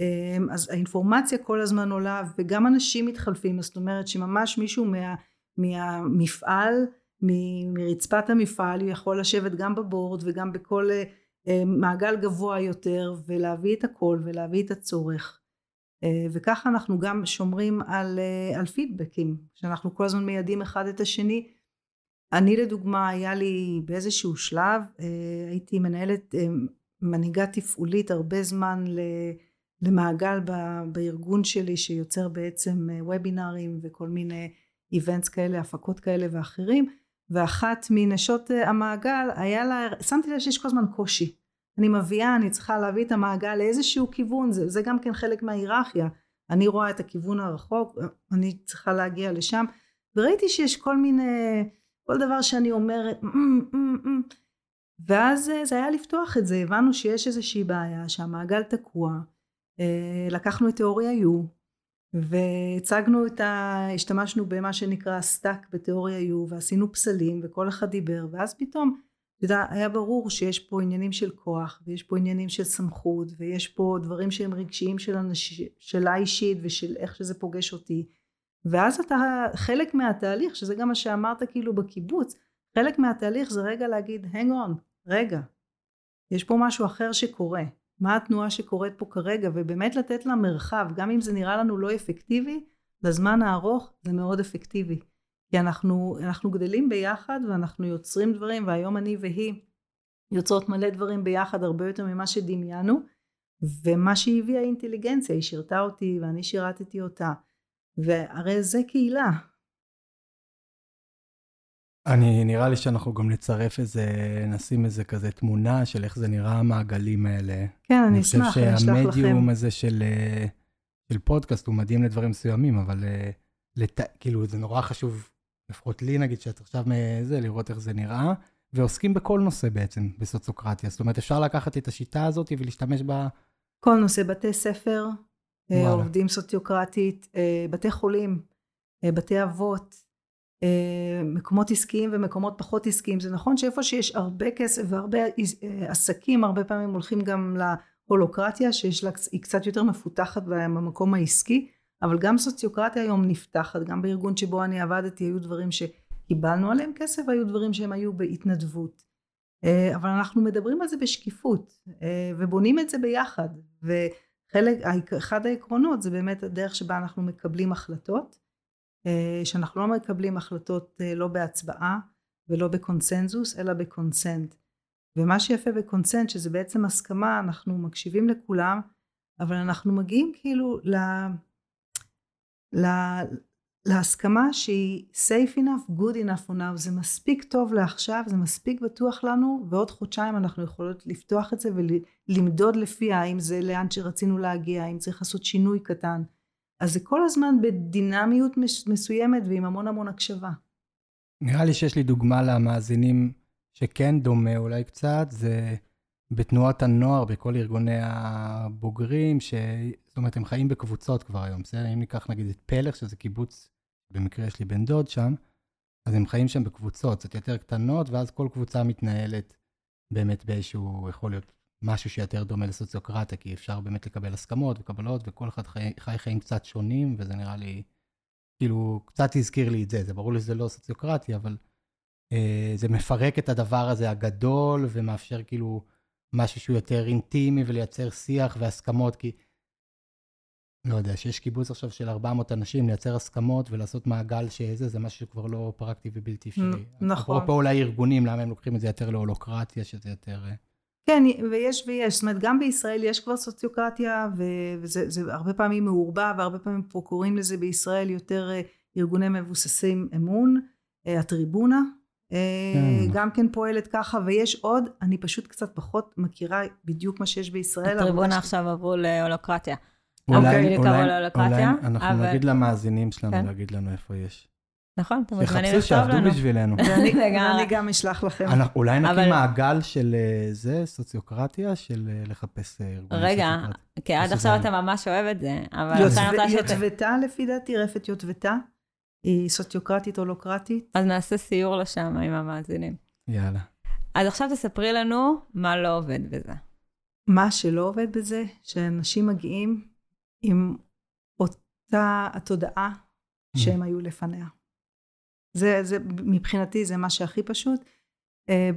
אה, אז האינפורמציה כל הזמן עולה וגם אנשים מתחלפים זאת אומרת שממש מישהו מה מהמפעל, מרצפת המפעל, יכול לשבת גם בבורד וגם בכל אה, מעגל גבוה יותר ולהביא את הכל ולהביא את הצורך. אה, וככה אנחנו גם שומרים על, אה, על פידבקים, שאנחנו כל הזמן מיידעים אחד את השני. אני לדוגמה, היה לי באיזשהו שלב, הייתי מנהלת, מנהיגה תפעולית הרבה זמן למעגל בארגון שלי שיוצר בעצם וובינארים וכל מיני איבנטס כאלה, הפקות כאלה ואחרים, ואחת מנשות אה, המעגל היה לה, שמתי לב שיש כל הזמן קושי. אני מביאה, אני צריכה להביא את המעגל לאיזשהו כיוון, זה, זה גם כן חלק מההיררכיה. אני רואה את הכיוון הרחוק, אני צריכה להגיע לשם, וראיתי שיש כל מיני, כל דבר שאני אומרת, ואז אה, זה היה לפתוח את זה, הבנו שיש איזושהי בעיה, שהמעגל תקוע, אה, לקחנו את תיאוריה U, והצגנו את ה... השתמשנו במה שנקרא stuck בתיאוריה U ועשינו פסלים וכל אחד דיבר ואז פתאום יודע, היה ברור שיש פה עניינים של כוח ויש פה עניינים של סמכות ויש פה דברים שהם רגשיים של אנש... שלה אישית ושל איך שזה פוגש אותי ואז אתה חלק מהתהליך שזה גם מה שאמרת כאילו בקיבוץ חלק מהתהליך זה רגע להגיד hang on רגע יש פה משהו אחר שקורה. מה התנועה שקורית פה כרגע? ובאמת לתת לה מרחב גם אם זה נראה לנו לא אפקטיבי לזמן הארוך זה מאוד אפקטיבי. כי אנחנו, אנחנו גדלים ביחד ואנחנו יוצרים דברים והיום אני והיא יוצרות מלא דברים ביחד הרבה יותר ממה שדמיינו ומה שהיא הביאה אינטליגנציה. היא שירתה אותי ואני שירתתי אותה והרי זה קהילה אני, נראה לי שאנחנו גם נצרף איזה, נשים איזה כזה תמונה של איך זה נראה המעגלים האלה. כן, אני אשמח, אני אשלח לכם. אני חושב שהמדיום הזה של, אה, של פודקאסט הוא מדהים לדברים מסוימים, אבל אה, לת... כאילו זה נורא חשוב, לפחות לי נגיד, שאת עכשיו מזה, לראות איך זה נראה, ועוסקים בכל נושא בעצם בסוציוקרטיה. זאת אומרת, אפשר לקחת את השיטה הזאת ולהשתמש בה... כל נושא, בתי ספר, וואלה. עובדים סוציוקרטית, בתי חולים, בתי אבות. אה, מקומות עסקיים ומקומות פחות עסקיים זה נכון שאיפה שיש הרבה כסף והרבה אה, עסקים הרבה פעמים הולכים גם להולוקרטיה שיש לה היא קצת יותר מפותחת במקום העסקי אבל גם סוציוקרטיה היום נפתחת גם בארגון שבו אני עבדתי היו דברים שקיבלנו עליהם כסף והיו דברים שהם היו בהתנדבות אה, אבל אנחנו מדברים על זה בשקיפות ובונים את זה ביחד וחלק אחד העקרונות זה באמת הדרך שבה אנחנו מקבלים החלטות אה, שאנחנו לא מקבלים החלטות אה, לא בהצבעה ולא בקונסנזוס אלא בקונסנט. ומה שיפה בקונסנט שזה בעצם הסכמה אנחנו מקשיבים לכולם אבל אנחנו מגיעים כאילו ל... ל... להסכמה שהיא safe enough, good enough for now, זה מספיק טוב לעכשיו, זה מספיק בטוח לנו, ועוד חודשיים אנחנו יכולות לפתוח את זה ולמדוד לפיה האם זה לאן שרצינו להגיע, האם צריך לעשות שינוי קטן. אז זה כל הזמן בדינמיות מסוימת ועם המון המון הקשבה. נראה לי שיש לי דוגמה למאזינים שכן דומה אולי קצת, זה בתנועת הנוער, בכל ארגוני הבוגרים, ש... זאת אומרת, הם חיים בקבוצות כבר היום, בסדר? אם ניקח נגיד את פלך, שזה קיבוץ, במקרה יש לי בן דוד שם, אז הם חיים שם בקבוצות, קצת יותר קטנות, ואז כל קבוצה מתנהלת באמת באיזשהו, יכול להיות משהו שיותר דומה לסוציוקרטיה, כי אפשר באמת לקבל הסכמות וקבלות, וכל אחד חי, חי חיים קצת שונים, וזה נראה לי, כאילו, קצת הזכיר לי את זה. זה ברור לי שזה לא סוציוקרטיה, אבל אה, זה מפרק את הדבר הזה הגדול, ומאפשר כאילו משהו שהוא יותר אינטימי, ולייצר שיח והסכמות, כי... לא יודע, שיש קיבוץ עכשיו של 400 אנשים, לייצר הסכמות ולעשות מעגל שזה, זה משהו שכבר לא פרקטי ובלתי אפשרי. נכון. אפרופו אולי ארגונים, למה הם לוקחים את זה יותר להולוקרטיה, שזה יותר... אה, כן, ויש ויש, זאת אומרת, גם בישראל יש כבר סוציוקרטיה, וזה זה הרבה פעמים מעורבב, והרבה פעמים פה קוראים לזה בישראל יותר אה, ארגוני מבוססים אמון, אה, הטריבונה, כן. גם כן פועלת ככה, ויש עוד, אני פשוט קצת פחות מכירה בדיוק מה שיש בישראל. הטריבונה עכשיו עברו להולוקרטיה. אולי, אוקיי, אולי, להולוקרטיה, אולי אנחנו אבל- נגיד למאזינים שלנו כן. להגיד לנו איפה יש. נכון, אתם מוזמנים לכתוב לנו. בשבילנו. ואני, לגמרי. ואני גם אשלח לכם. אנחנו- אולי נקים אבל- מעגל של אה, זה, סוציוקרטיה, של אה, לחפש אה, ארגונים רגע. כי עד שזה- עכשיו אתה ממש אוהב את זה, אבל אני רוצה שת... יוטבתה לפי דעתי, רפת יוטבתה, היא סוציוקרטית הולוקרטית. אז נעשה סיור לשם עם המאזינים. יאללה. אז עכשיו תספרי לנו מה לא עובד בזה. מה שלא עובד בזה, שאנשים מגיעים עם אותה התודעה שהם היו לפניה. זה, זה, מבחינתי זה מה שהכי פשוט. אה,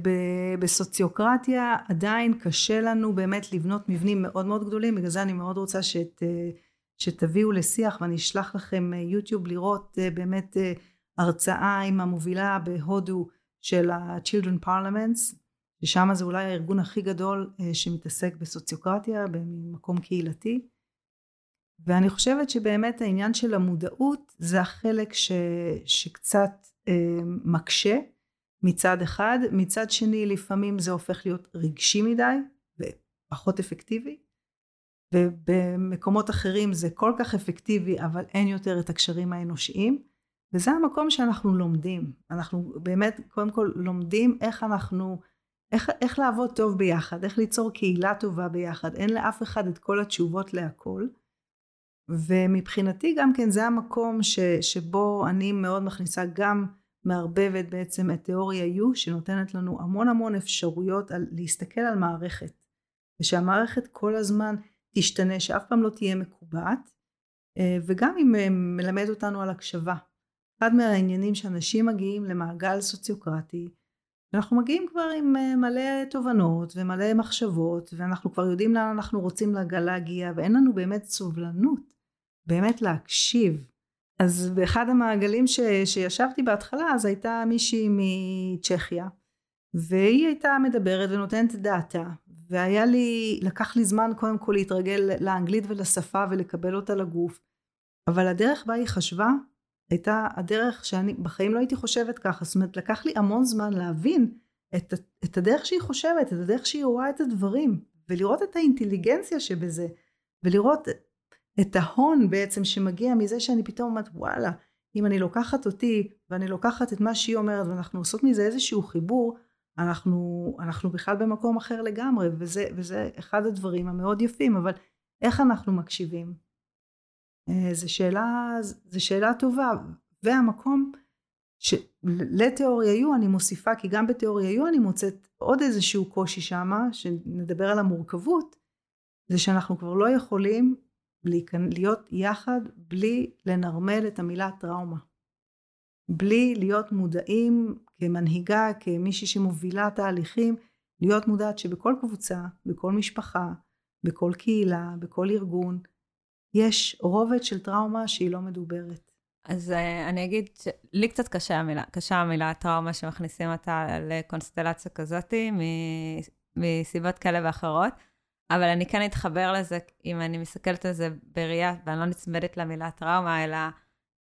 בסוציוקרטיה עדיין קשה לנו באמת לבנות מבנים מאוד מאוד גדולים, בגלל זה אני מאוד רוצה שת, אה, שתביאו לשיח ואני אשלח לכם אה, יוטיוב לראות באמת אה, הרצאה עם המובילה בהודו של ה-Children Parliaments, ששם זה אולי הארגון הכי גדול שמתעסק בסוציוקרטיה במקום קהילתי. ואני חושבת שבאמת העניין של המודעות זה החלק ש, שקצת אה, מקשה מצד אחד, מצד שני לפעמים זה הופך להיות רגשי מדי ופחות אפקטיבי, ובמקומות אחרים זה כל כך אפקטיבי אבל אין יותר את הקשרים האנושיים, וזה המקום שאנחנו לומדים, אנחנו באמת קודם כל לומדים איך אנחנו, איך, איך לעבוד טוב ביחד, איך ליצור קהילה טובה ביחד, אין לאף אחד את כל התשובות להכל. ומבחינתי גם כן זה המקום ש, שבו אני מאוד מכניסה גם מערבבת בעצם את תיאוריה U שנותנת לנו המון המון אפשרויות על להסתכל על מערכת ושהמערכת כל הזמן תשתנה שאף פעם לא תהיה מקובעת אה, וגם היא מ- מלמד אותנו על הקשבה. אחד מהעניינים שאנשים מגיעים למעגל סוציוקרטי אנחנו מגיעים כבר עם אה, מלא תובנות ומלא מחשבות ואנחנו כבר יודעים לאן אנחנו רוצים להג- להגיע ואין לנו באמת סובלנות באמת להקשיב. אז באחד המעגלים ש, שישבתי בהתחלה אז הייתה מישהי מצ'כיה והיא הייתה מדברת ונותנת דעתה והיה לי, לקח לי זמן קודם כל להתרגל לאנגלית ולשפה ולקבל אותה לגוף אבל הדרך בה היא חשבה הייתה הדרך שאני בחיים לא הייתי חושבת ככה זאת אומרת לקח לי המון זמן להבין את, את הדרך שהיא חושבת את הדרך שהיא רואה את הדברים ולראות את האינטליגנציה שבזה ולראות את ההון בעצם שמגיע מזה שאני פתאום אומרת וואלה אם אני לוקחת אותי ואני לוקחת את מה שהיא אומרת ואנחנו עושות מזה איזשהו חיבור אנחנו, אנחנו בכלל במקום אחר לגמרי. וזה, וזה אחד הדברים המאוד יפים אבל איך אנחנו מקשיבים? אה, זו שאלה, זו שאלה טובה. והמקום שלתיאוריה U אני מוסיפה כי גם בתיאוריה U אני מוצאת עוד איזשהו קושי שמה שנדבר על המורכבות זה שאנחנו כבר לא יכולים להיות יחד בלי לנרמל את המילה טראומה. בלי להיות מודעים כמנהיגה, כמישהי שמובילה תהליכים, להיות מודעת שבכל קבוצה, בכל משפחה, בכל קהילה, בכל ארגון, יש רובד של טראומה שהיא לא מדוברת. אז uh, אני אגיד שלי קצת קשה המילה, קשה המילה טראומה שמכניסים אותה לקונסטלציה כזאת, מ- מסיבות כאלה ואחרות. אבל אני כן אתחבר לזה, אם אני מסתכלת על זה בראייה, ואני לא נצמדת למילה טראומה, אלא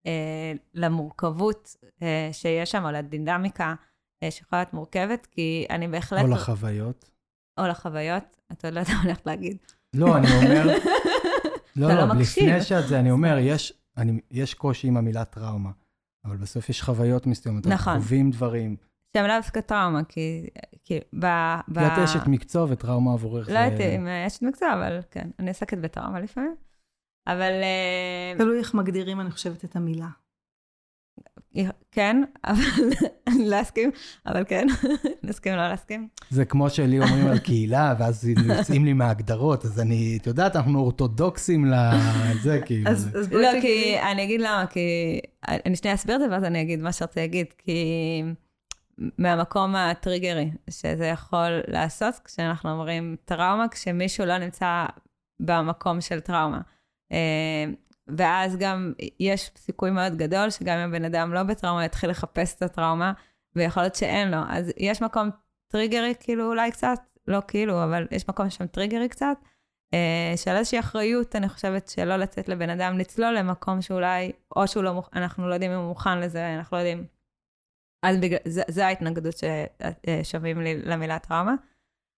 אה, למורכבות אה, שיש שם, או לדינמיקה אה, שיכולה להיות מורכבת, כי אני בהחלט... או לחוויות. או לחוויות, אתה עוד לא יודע מה הולך להגיד. לא, אני אומר... לא, לא לא, מקשיב. לפני שאת זה, אני אומר, יש, אני, יש קושי עם המילה טראומה, אבל בסוף יש חוויות מסוימות, אנחנו נכון. חווים דברים. שהם לאו דווקא טראומה, כי, כי ב... ב... את אשת מקצוע וטראומה עבורך. לא יודעת אם אשת מקצוע, אבל כן, אני עוסקת בטראומה לפעמים. אבל... אה, תלוי איך מגדירים, אני חושבת, את המילה. כן, אבל אני לא אסכים, אבל כן, נסכים לא להסכים. זה כמו שלי אומרים על קהילה, ואז יוצאים לי מההגדרות, אז אני, את יודעת, אנחנו אורתודוקסים לזה, כאילו. אז, בואי לא, כי אני אגיד למה, כי אני שנייה אסביר את זה, ואז אני אגיד מה שרציתי להגיד, כי מהמקום הטריגרי, שזה יכול לעשות כשאנחנו אומרים טראומה, כשמישהו לא נמצא במקום של טראומה. אה, ואז גם יש סיכוי מאוד גדול שגם אם הבן אדם לא בטראומה, יתחיל לחפש את הטראומה, ויכול להיות שאין לו. אז יש מקום טריגרי, כאילו אולי קצת, לא כאילו, אבל יש מקום שם טריגרי קצת, אה, של איזושהי אחריות, אני חושבת, שלא לתת לבן אדם לצלול למקום שאולי, או שהוא לא מוכן, אנחנו לא יודעים אם הוא מוכן לזה, אנחנו לא יודעים. אז בגלל, זה, זה ההתנגדות ששווים לי למילה טראומה.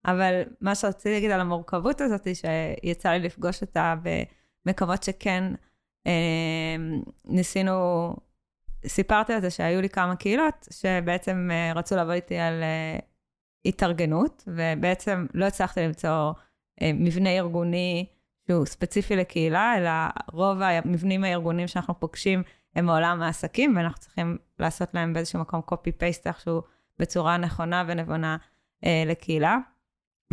אבל מה שרציתי להגיד על המורכבות הזאת, שיצא לי לפגוש אותה במקומות שכן אה, ניסינו, סיפרתי על זה שהיו לי כמה קהילות שבעצם אה, רצו לעבוד איתי על אה, התארגנות, ובעצם לא הצלחתי למצוא אה, מבנה ארגוני שהוא ספציפי לקהילה, אלא רוב המבנים הארגוניים שאנחנו פוגשים הם מעולם העסקים, ואנחנו צריכים לעשות להם באיזשהו מקום copy-paste איכשהו בצורה נכונה ונבונה אה, לקהילה.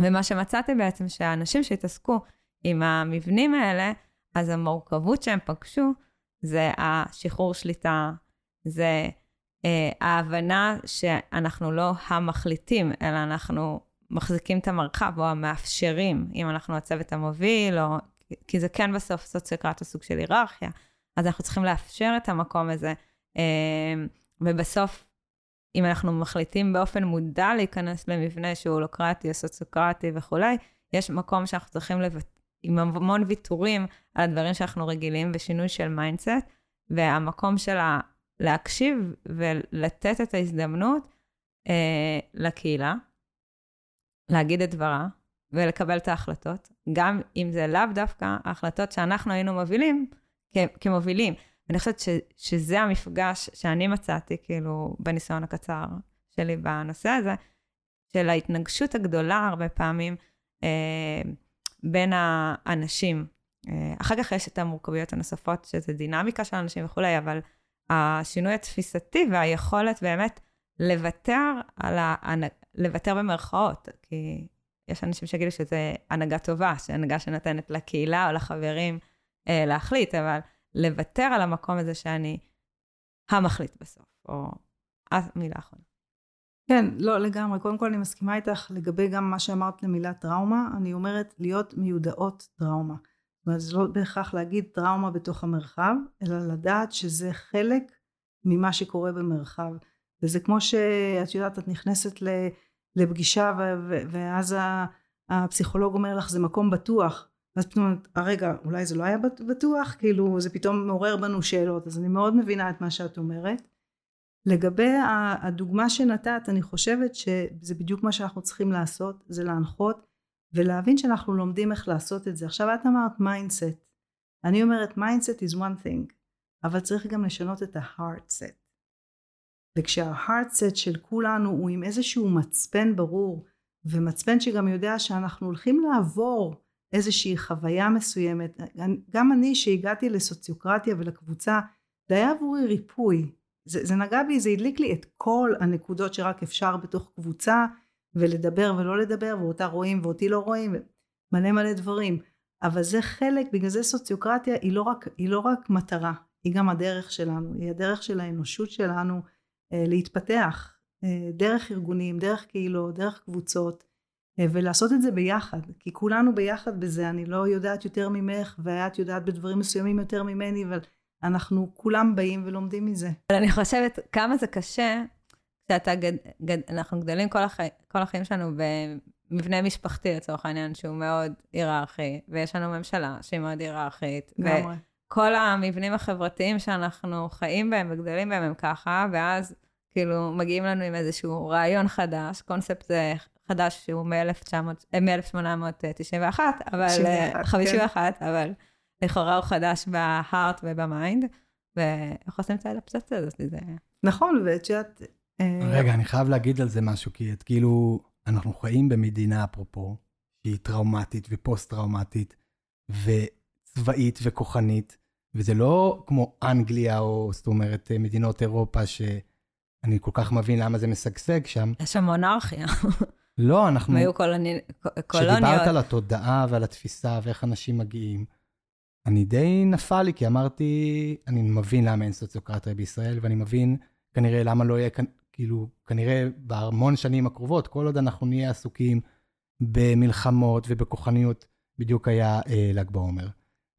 ומה שמצאתי בעצם, שהאנשים שהתעסקו עם המבנים האלה, אז המורכבות שהם פגשו זה השחרור שליטה, זה אה, ההבנה שאנחנו לא המחליטים, אלא אנחנו מחזיקים את המרחב, או המאפשרים, אם אנחנו הצוות המוביל, או... כי זה כן בסוף סוציוקרטיה סוג של היררכיה, אז אנחנו צריכים לאפשר את המקום הזה. אה, ובסוף, אם אנחנו מחליטים באופן מודע להיכנס למבנה שהוא הולוקרטי סוציוקרטי וכולי, יש מקום שאנחנו צריכים לוותר, עם המון ויתורים על הדברים שאנחנו רגילים ושינוי של mindset, והמקום של ה... להקשיב ולתת את ההזדמנות אה, לקהילה, להגיד את דברה ולקבל את ההחלטות, גם אם זה לאו דווקא ההחלטות שאנחנו היינו מובילים כ- כמובילים. ואני חושבת ש- שזה המפגש שאני מצאתי, כאילו, בניסיון הקצר שלי בנושא הזה, של ההתנגשות הגדולה הרבה פעמים אה, בין האנשים. אה, אחר כך יש את המורכבויות הנוספות, שזה דינמיקה של אנשים וכולי, אבל השינוי התפיסתי והיכולת באמת לוותר על ה... לוותר במרכאות, כי יש אנשים שיגידו שזה הנהגה טובה, שהנהגה שנותנת לקהילה או לחברים להחליט, אבל לוותר על המקום הזה שאני המחליט בסוף, או המילה האחרונה. כן, לא, לגמרי. קודם כל אני מסכימה איתך לגבי גם מה שאמרת למילה טראומה. אני אומרת להיות מיודעות טראומה. זאת אומרת, זה לא בהכרח להגיד טראומה בתוך המרחב, אלא לדעת שזה חלק ממה שקורה במרחב. וזה כמו שאת יודעת, את נכנסת לפגישה ואז הפסיכולוג אומר לך, זה מקום בטוח. ואז פתאום, אומרת, רגע, אולי זה לא היה בטוח? כאילו, זה פתאום מעורר בנו שאלות. אז אני מאוד מבינה את מה שאת אומרת. לגבי הדוגמה שנתת, אני חושבת שזה בדיוק מה שאנחנו צריכים לעשות, זה להנחות ולהבין שאנחנו לומדים איך לעשות את זה. עכשיו את אמרת mindset. אני אומרת mindset is one thing, אבל צריך גם לשנות את ה-heart set. וכשה-heart set של כולנו הוא עם איזשהו מצפן ברור, ומצפן שגם יודע שאנחנו הולכים לעבור איזושהי חוויה מסוימת. גם אני שהגעתי לסוציוקרטיה ולקבוצה, זה היה עבורי ריפוי. זה, זה נגע בי, זה הדליק לי את כל הנקודות שרק אפשר בתוך קבוצה, ולדבר ולא לדבר, ואותה רואים ואותי לא רואים, מלא מלא דברים. אבל זה חלק, בגלל זה סוציוקרטיה היא לא רק, היא לא רק מטרה, היא גם הדרך שלנו, היא הדרך של האנושות שלנו אה, להתפתח, אה, דרך ארגונים, דרך קהילות, דרך קבוצות, ולעשות את זה ביחד, כי כולנו ביחד בזה, אני לא יודעת יותר ממך, ואת יודעת בדברים מסוימים יותר ממני, אבל אנחנו כולם באים ולומדים מזה. אבל אני חושבת כמה זה קשה, שאתה גד, גד, אנחנו גדלים כל, החי, כל החיים שלנו במבנה משפחתי לצורך העניין, שהוא מאוד היררכי, ויש לנו ממשלה שהיא מאוד היררכית. לגמרי. וכל המבנים החברתיים שאנחנו חיים בהם וגדלים בהם הם ככה, ואז כאילו מגיעים לנו עם איזשהו רעיון חדש, קונספט חדש שהוא מ-1891, אבל... 51, 51, כן. אבל לכאורה הוא חדש ב heart וב mind, ואיך עושים את האדפטציה הזאת? זה... נכון, ואת יודעת... רגע, אני חייב להגיד על זה משהו, כי את כאילו, אנחנו חיים במדינה, אפרופו, שהיא טראומטית ופוסט-טראומטית, וצבאית וכוחנית, וזה לא כמו אנגליה, או זאת אומרת, מדינות אירופה, שאני כל כך מבין למה זה משגשג שם. יש שם מונרכיה. לא, אנחנו... היו קולוני... קולוניות. כשדיברת על התודעה ועל התפיסה ואיך אנשים מגיעים, אני די נפל לי, כי אמרתי, אני מבין למה אין סוציוקרטיה בישראל, ואני מבין כנראה למה לא יהיה, כאילו, כנראה בהמון שנים הקרובות, כל עוד אנחנו נהיה עסוקים במלחמות ובכוחניות, בדיוק היה אה, ל"ג בעומר.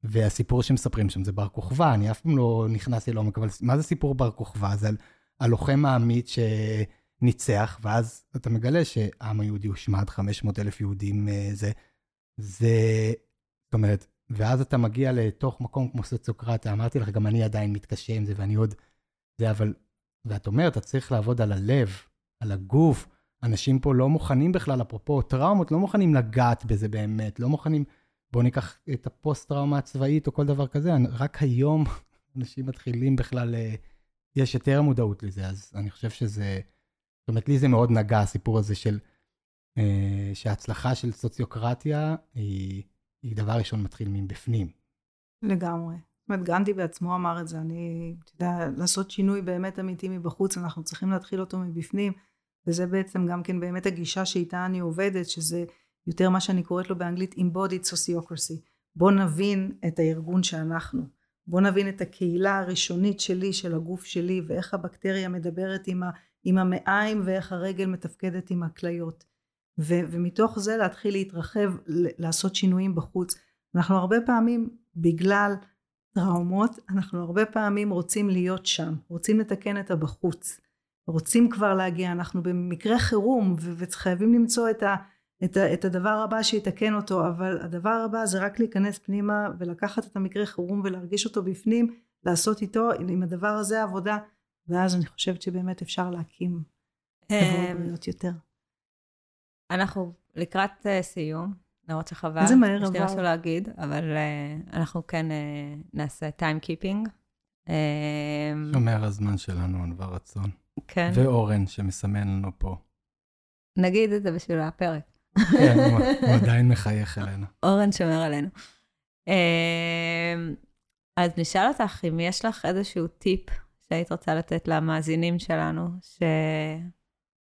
והסיפור שמספרים שם זה בר כוכבא, אני אף פעם לא נכנסתי לעומק, אבל מה זה סיפור בר כוכבא? זה הלוחם האמיץ שניצח, ואז אתה מגלה שהעם היהודי הושמד, 500 אלף יהודים, אה, זה, זה, זאת אומרת, ואז אתה מגיע לתוך מקום כמו סוציוקרטיה, אמרתי לך, גם אני עדיין מתקשה עם זה, ואני עוד... זה, אבל... ואת אומרת, אתה צריך לעבוד על הלב, על הגוף. אנשים פה לא מוכנים בכלל, אפרופו טראומות, לא מוכנים לגעת בזה באמת, לא מוכנים... בואו ניקח את הפוסט-טראומה הצבאית או כל דבר כזה, רק היום אנשים מתחילים בכלל, אה, יש יותר מודעות לזה, אז אני חושב שזה... זאת אומרת, לי זה מאוד נגע, הסיפור הזה של... אה, שההצלחה של סוציוקרטיה היא... היא דבר ראשון מתחיל מבפנים. לגמרי. זאת אומרת, גנדי בעצמו אמר את זה, אני, אתה יודע, לעשות שינוי באמת אמיתי מבחוץ, אנחנו צריכים להתחיל אותו מבפנים, וזה בעצם גם כן באמת הגישה שאיתה אני עובדת, שזה יותר מה שאני קוראת לו באנגלית embodied sociocracy. בוא נבין את הארגון שאנחנו. בוא נבין את הקהילה הראשונית שלי, של הגוף שלי, ואיך הבקטריה מדברת עם, ה, עם המעיים, ואיך הרגל מתפקדת עם הכליות. ו- ומתוך זה להתחיל להתרחב, לעשות שינויים בחוץ. אנחנו הרבה פעמים, בגלל טראומות, אנחנו הרבה פעמים רוצים להיות שם, רוצים לתקן את הבחוץ, רוצים כבר להגיע, אנחנו במקרה חירום ו- וחייבים למצוא את, ה- את, ה- את הדבר הבא שיתקן אותו, אבל הדבר הבא זה רק להיכנס פנימה ולקחת את המקרה חירום ולהרגיש אותו בפנים, לעשות איתו, עם הדבר הזה עבודה, ואז אני חושבת שבאמת אפשר להקים חברות אמ, יותר. אנחנו לקראת uh, סיום, למרות שחבל. איזה מהר עבר. יש לי משהו להגיד, אבל uh, אנחנו כן uh, נעשה time keeping. שומר הזמן שלנו, ענווה רצון. כן. ואורן, שמסמן לנו פה. נגיד את זה בשביל הפרק. כן, הוא עדיין מחייך אלינו. אורן שומר עלינו. אז נשאל אותך אם יש לך איזשהו טיפ שהיית רוצה לתת למאזינים שלנו, ש...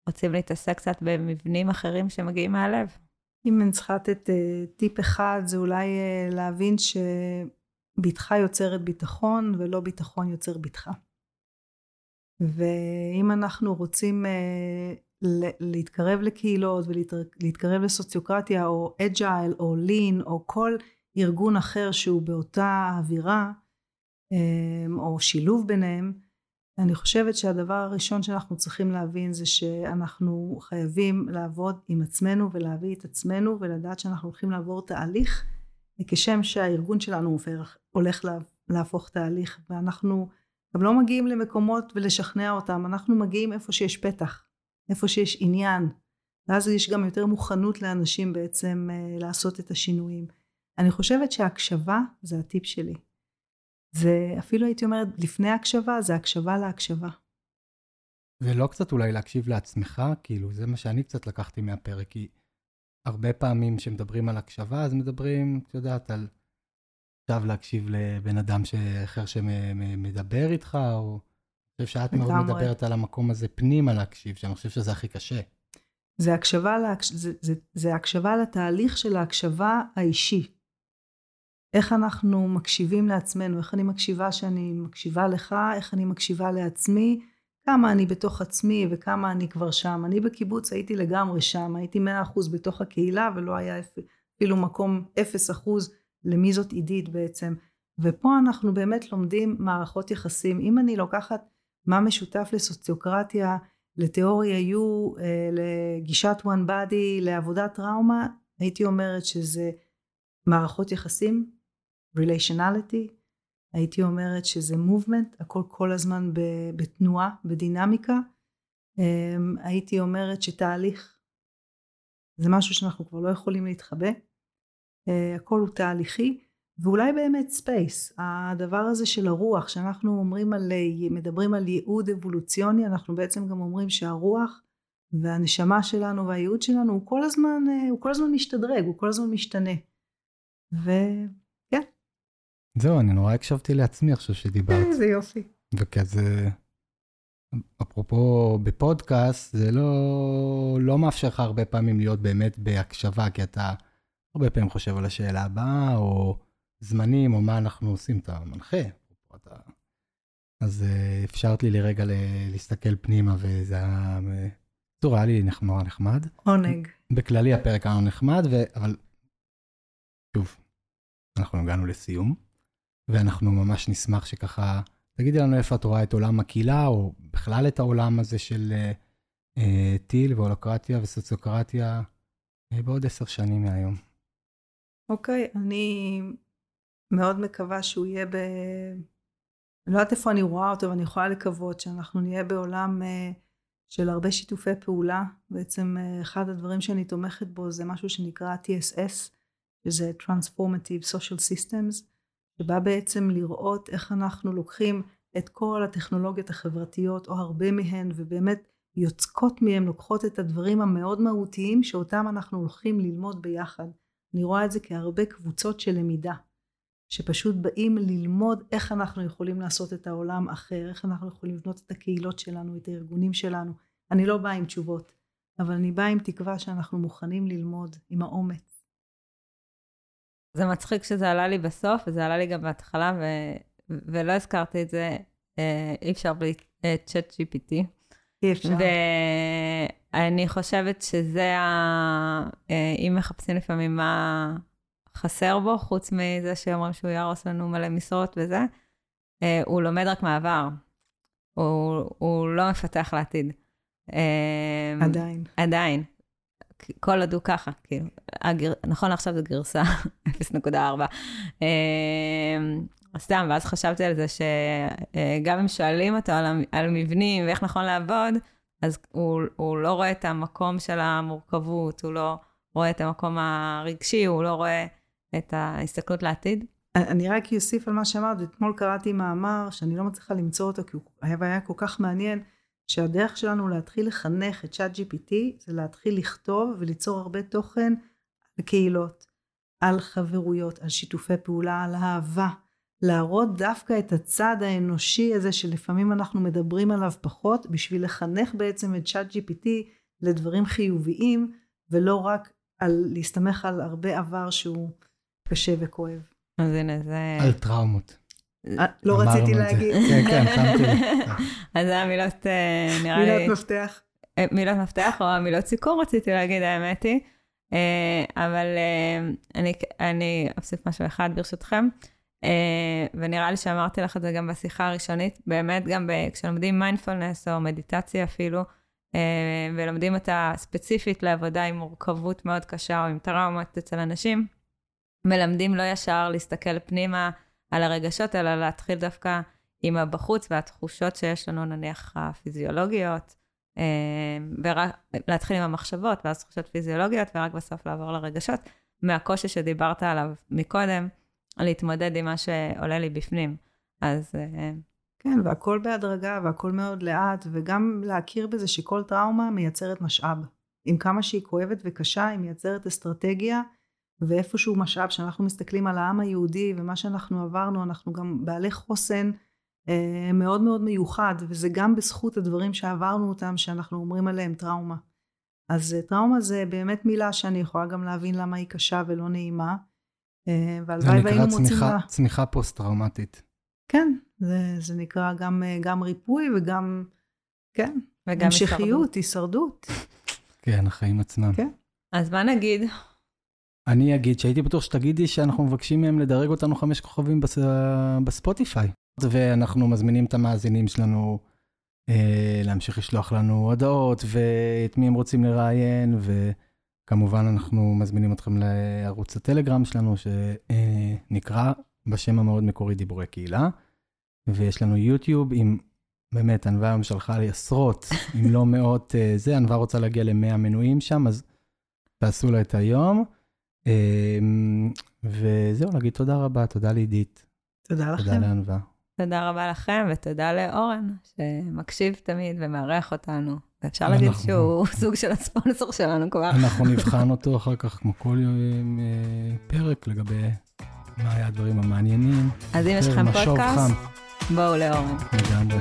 רוצים להתעסק קצת במבנים אחרים שמגיעים מהלב. אם אני צריכה לתת uh, טיפ אחד, זה אולי uh, להבין שבטחה יוצרת ביטחון ולא ביטחון יוצר בטחה. ואם אנחנו רוצים uh, להתקרב לקהילות ולהתקרב לסוציוקרטיה או אג'ייל או לין או כל ארגון אחר שהוא באותה אווירה או שילוב ביניהם, אני חושבת שהדבר הראשון שאנחנו צריכים להבין זה שאנחנו חייבים לעבוד עם עצמנו ולהביא את עצמנו ולדעת שאנחנו הולכים לעבור תהליך כשם שהארגון שלנו הולך להפוך תהליך ואנחנו גם לא מגיעים למקומות ולשכנע אותם, אנחנו מגיעים איפה שיש פתח, איפה שיש עניין ואז יש גם יותר מוכנות לאנשים בעצם אה, לעשות את השינויים. אני חושבת שהקשבה זה הטיפ שלי. זה אפילו הייתי אומרת, לפני הקשבה, זה הקשבה להקשבה. ולא קצת אולי להקשיב לעצמך, כאילו, זה מה שאני קצת לקחתי מהפרק, כי הרבה פעמים כשמדברים על הקשבה, אז מדברים, את יודעת, על עכשיו להקשיב לבן אדם אחר שמדבר איתך, או... אני חושב שאת מאוד מדברת על המקום הזה פנימה להקשיב, שאני חושב שזה הכי קשה. זה הקשבה, להקש... זה, זה, זה הקשבה לתהליך של ההקשבה האישי. איך אנחנו מקשיבים לעצמנו, איך אני מקשיבה שאני מקשיבה לך, איך אני מקשיבה לעצמי, כמה אני בתוך עצמי וכמה אני כבר שם. אני בקיבוץ הייתי לגמרי שם, הייתי מאה אחוז בתוך הקהילה ולא היה אפילו מקום אפס אחוז למי זאת עידית בעצם. ופה אנחנו באמת לומדים מערכות יחסים. אם אני לוקחת מה משותף לסוציוקרטיה, לתיאוריה U, אה, לגישת one body, לעבודת טראומה, הייתי אומרת שזה מערכות יחסים, ריליישנליטי, הייתי אומרת שזה מובמנט, הכל כל הזמן בתנועה, בדינמיקה. אמ, הייתי אומרת שתהליך זה משהו שאנחנו כבר לא יכולים להתחבא, אה, הכל הוא תהליכי, ואולי באמת space, הדבר הזה של הרוח, שאנחנו אומרים על, מדברים על ייעוד אבולוציוני, אנחנו בעצם גם אומרים שהרוח והנשמה שלנו והייעוד שלנו הוא כל הזמן, אה, הוא כל הזמן משתדרג, הוא כל הזמן משתנה. וכן. זהו, אני נורא הקשבתי לעצמי עכשיו שדיברת. איזה יופי. וכזה, אפרופו בפודקאסט, זה לא, לא מאפשר לך הרבה פעמים להיות באמת בהקשבה, כי אתה הרבה פעמים חושב על השאלה הבאה, או זמנים, או מה אנחנו עושים, אתה מנחה. אתה... אז uh, אפשרת לי לרגע להסתכל פנימה, וזה היה... בקיצור, היה לי נורא נחמד. עונג. בכללי הפרק היה נחמד, ו... אבל שוב, אנחנו הגענו לסיום, ואנחנו ממש נשמח שככה, תגידי לנו איפה את רואה את עולם הקהילה, או בכלל את העולם הזה של uh, טיל והולוקרטיה וסוציוקרטיה uh, בעוד עשר שנים מהיום. אוקיי, okay, אני מאוד מקווה שהוא יהיה ב... אני לא יודעת איפה אני רואה אותו, אבל אני יכולה לקוות שאנחנו נהיה בעולם uh, של הרבה שיתופי פעולה. בעצם uh, אחד הדברים שאני תומכת בו זה משהו שנקרא TSS, שזה Transformative Social Systems, שבא בעצם לראות איך אנחנו לוקחים את כל הטכנולוגיות החברתיות, או הרבה מהן, ובאמת יוצקות מהן, לוקחות את הדברים המאוד מהותיים שאותם אנחנו הולכים ללמוד ביחד. אני רואה את זה כהרבה קבוצות של למידה. שפשוט באים ללמוד איך אנחנו יכולים לעשות את העולם אחר, איך אנחנו יכולים לבנות את הקהילות שלנו, את הארגונים שלנו. אני לא באה עם תשובות, אבל אני באה עם תקווה שאנחנו מוכנים ללמוד עם האומץ. זה מצחיק שזה עלה לי בסוף, וזה עלה לי גם בהתחלה, ו... ולא הזכרתי את זה, אה, אי אפשר בלי צ'אט GPT. אי אפשר. ואני חושבת שזה ה... אה, אם מחפשים לפעמים מה... חסר בו, חוץ מזה שאומרים שהוא יהרוס לנו מלא משרות וזה, אה, הוא לומד רק מעבר. הוא, הוא לא מפתח לעתיד. אה, עדיין. עדיין. כל עוד הוא ככה, כאילו, הגר... נכון עכשיו זו גרסה 0.4. אה, סתם, ואז חשבתי על זה שגם אם שואלים אותו על, על מבנים ואיך נכון לעבוד, אז הוא, הוא לא רואה את המקום של המורכבות, הוא לא רואה את המקום הרגשי, הוא לא רואה את ההסתכלות לעתיד? אני רק אוסיף על מה שאמרת, אתמול קראתי מאמר שאני לא מצליחה למצוא אותו כי הוא היה כל כך מעניין, שהדרך שלנו להתחיל לחנך את צ'אט GPT זה להתחיל לכתוב וליצור הרבה תוכן על קהילות, על חברויות, על שיתופי פעולה, על אהבה, להראות דווקא את הצד האנושי הזה שלפעמים אנחנו מדברים עליו פחות, בשביל לחנך בעצם את צ'אט GPT לדברים חיוביים, ולא רק על להסתמך על הרבה עבר שהוא קשה וכואב. אז הנה, זה... על טראומות. אה, לא רציתי להגיד. כן, כן, שמתי. אז זה המילות, אה, נראה לי... מילות מפתח. אה, מילות מפתח, או המילות סיכום רציתי להגיד, האמת היא. אבל אני, אני אוסיף משהו אחד ברשותכם. ונראה לי שאמרתי לך את זה גם בשיחה הראשונית, באמת גם כשלומדים מיינדפולנס או מדיטציה אפילו, ולומדים אותה ספציפית לעבודה עם מורכבות מאוד קשה או עם טראומות אצל אנשים, מלמדים לא ישר להסתכל פנימה על הרגשות, אלא להתחיל דווקא עם הבחוץ והתחושות שיש לנו, נניח, הפיזיולוגיות, אה, ולהתחיל עם המחשבות, ואז תחושות פיזיולוגיות, ורק בסוף לעבור לרגשות, מהקושי שדיברת עליו מקודם, להתמודד עם מה שעולה לי בפנים. אז... אה, כן, והכל בהדרגה, והכל מאוד לאט, וגם להכיר בזה שכל טראומה מייצרת משאב. עם כמה שהיא כואבת וקשה, היא מייצרת אסטרטגיה ואיפשהו משאב שאנחנו מסתכלים על העם היהודי ומה שאנחנו עברנו, אנחנו גם בעלי חוסן אה, מאוד מאוד מיוחד, וזה גם בזכות הדברים שעברנו אותם, שאנחנו אומרים עליהם טראומה. אז אה, טראומה זה באמת מילה שאני יכולה גם להבין למה היא קשה ולא נעימה. אה, והלוואי והיינו מוצאים לה... זה נקרא צמיחה פוסט-טראומטית. כן, זה, זה נקרא גם, אה, גם ריפוי וגם, כן, וגם המשכיות, הישרדות. כן, החיים עצמם. כן. אז מה נגיד? אני אגיד שהייתי בטוח שתגידי שאנחנו מבקשים מהם לדרג אותנו חמש כוכבים בס... בספוטיפיי. ואנחנו מזמינים את המאזינים שלנו אה, להמשיך לשלוח לנו הודעות, ואת מי הם רוצים לראיין, וכמובן אנחנו מזמינים אתכם לערוץ הטלגרם שלנו, שנקרא בשם המאוד מקורי דיבורי קהילה. ויש לנו יוטיוב עם, באמת, ענווה היום שלחה לי עשרות, אם לא מאות, אה, זה, ענווה רוצה להגיע למאה מנויים שם, אז תעשו לה את היום. אמ, וזהו, נגיד תודה רבה, תודה לעידית. תודה לכם. תודה לענווה. תודה רבה לכם, ותודה לאורן, שמקשיב תמיד ומארח אותנו. ואפשר להגיד אנחנו- שהוא סוג של הספונסר שלנו כבר. אנחנו נבחן אותו אחר כך, כמו כל יום, אה, פרק, לגבי מה היה הדברים המעניינים. אז אם יש לכם פודקאסט, בואו לאורן. לגמרי.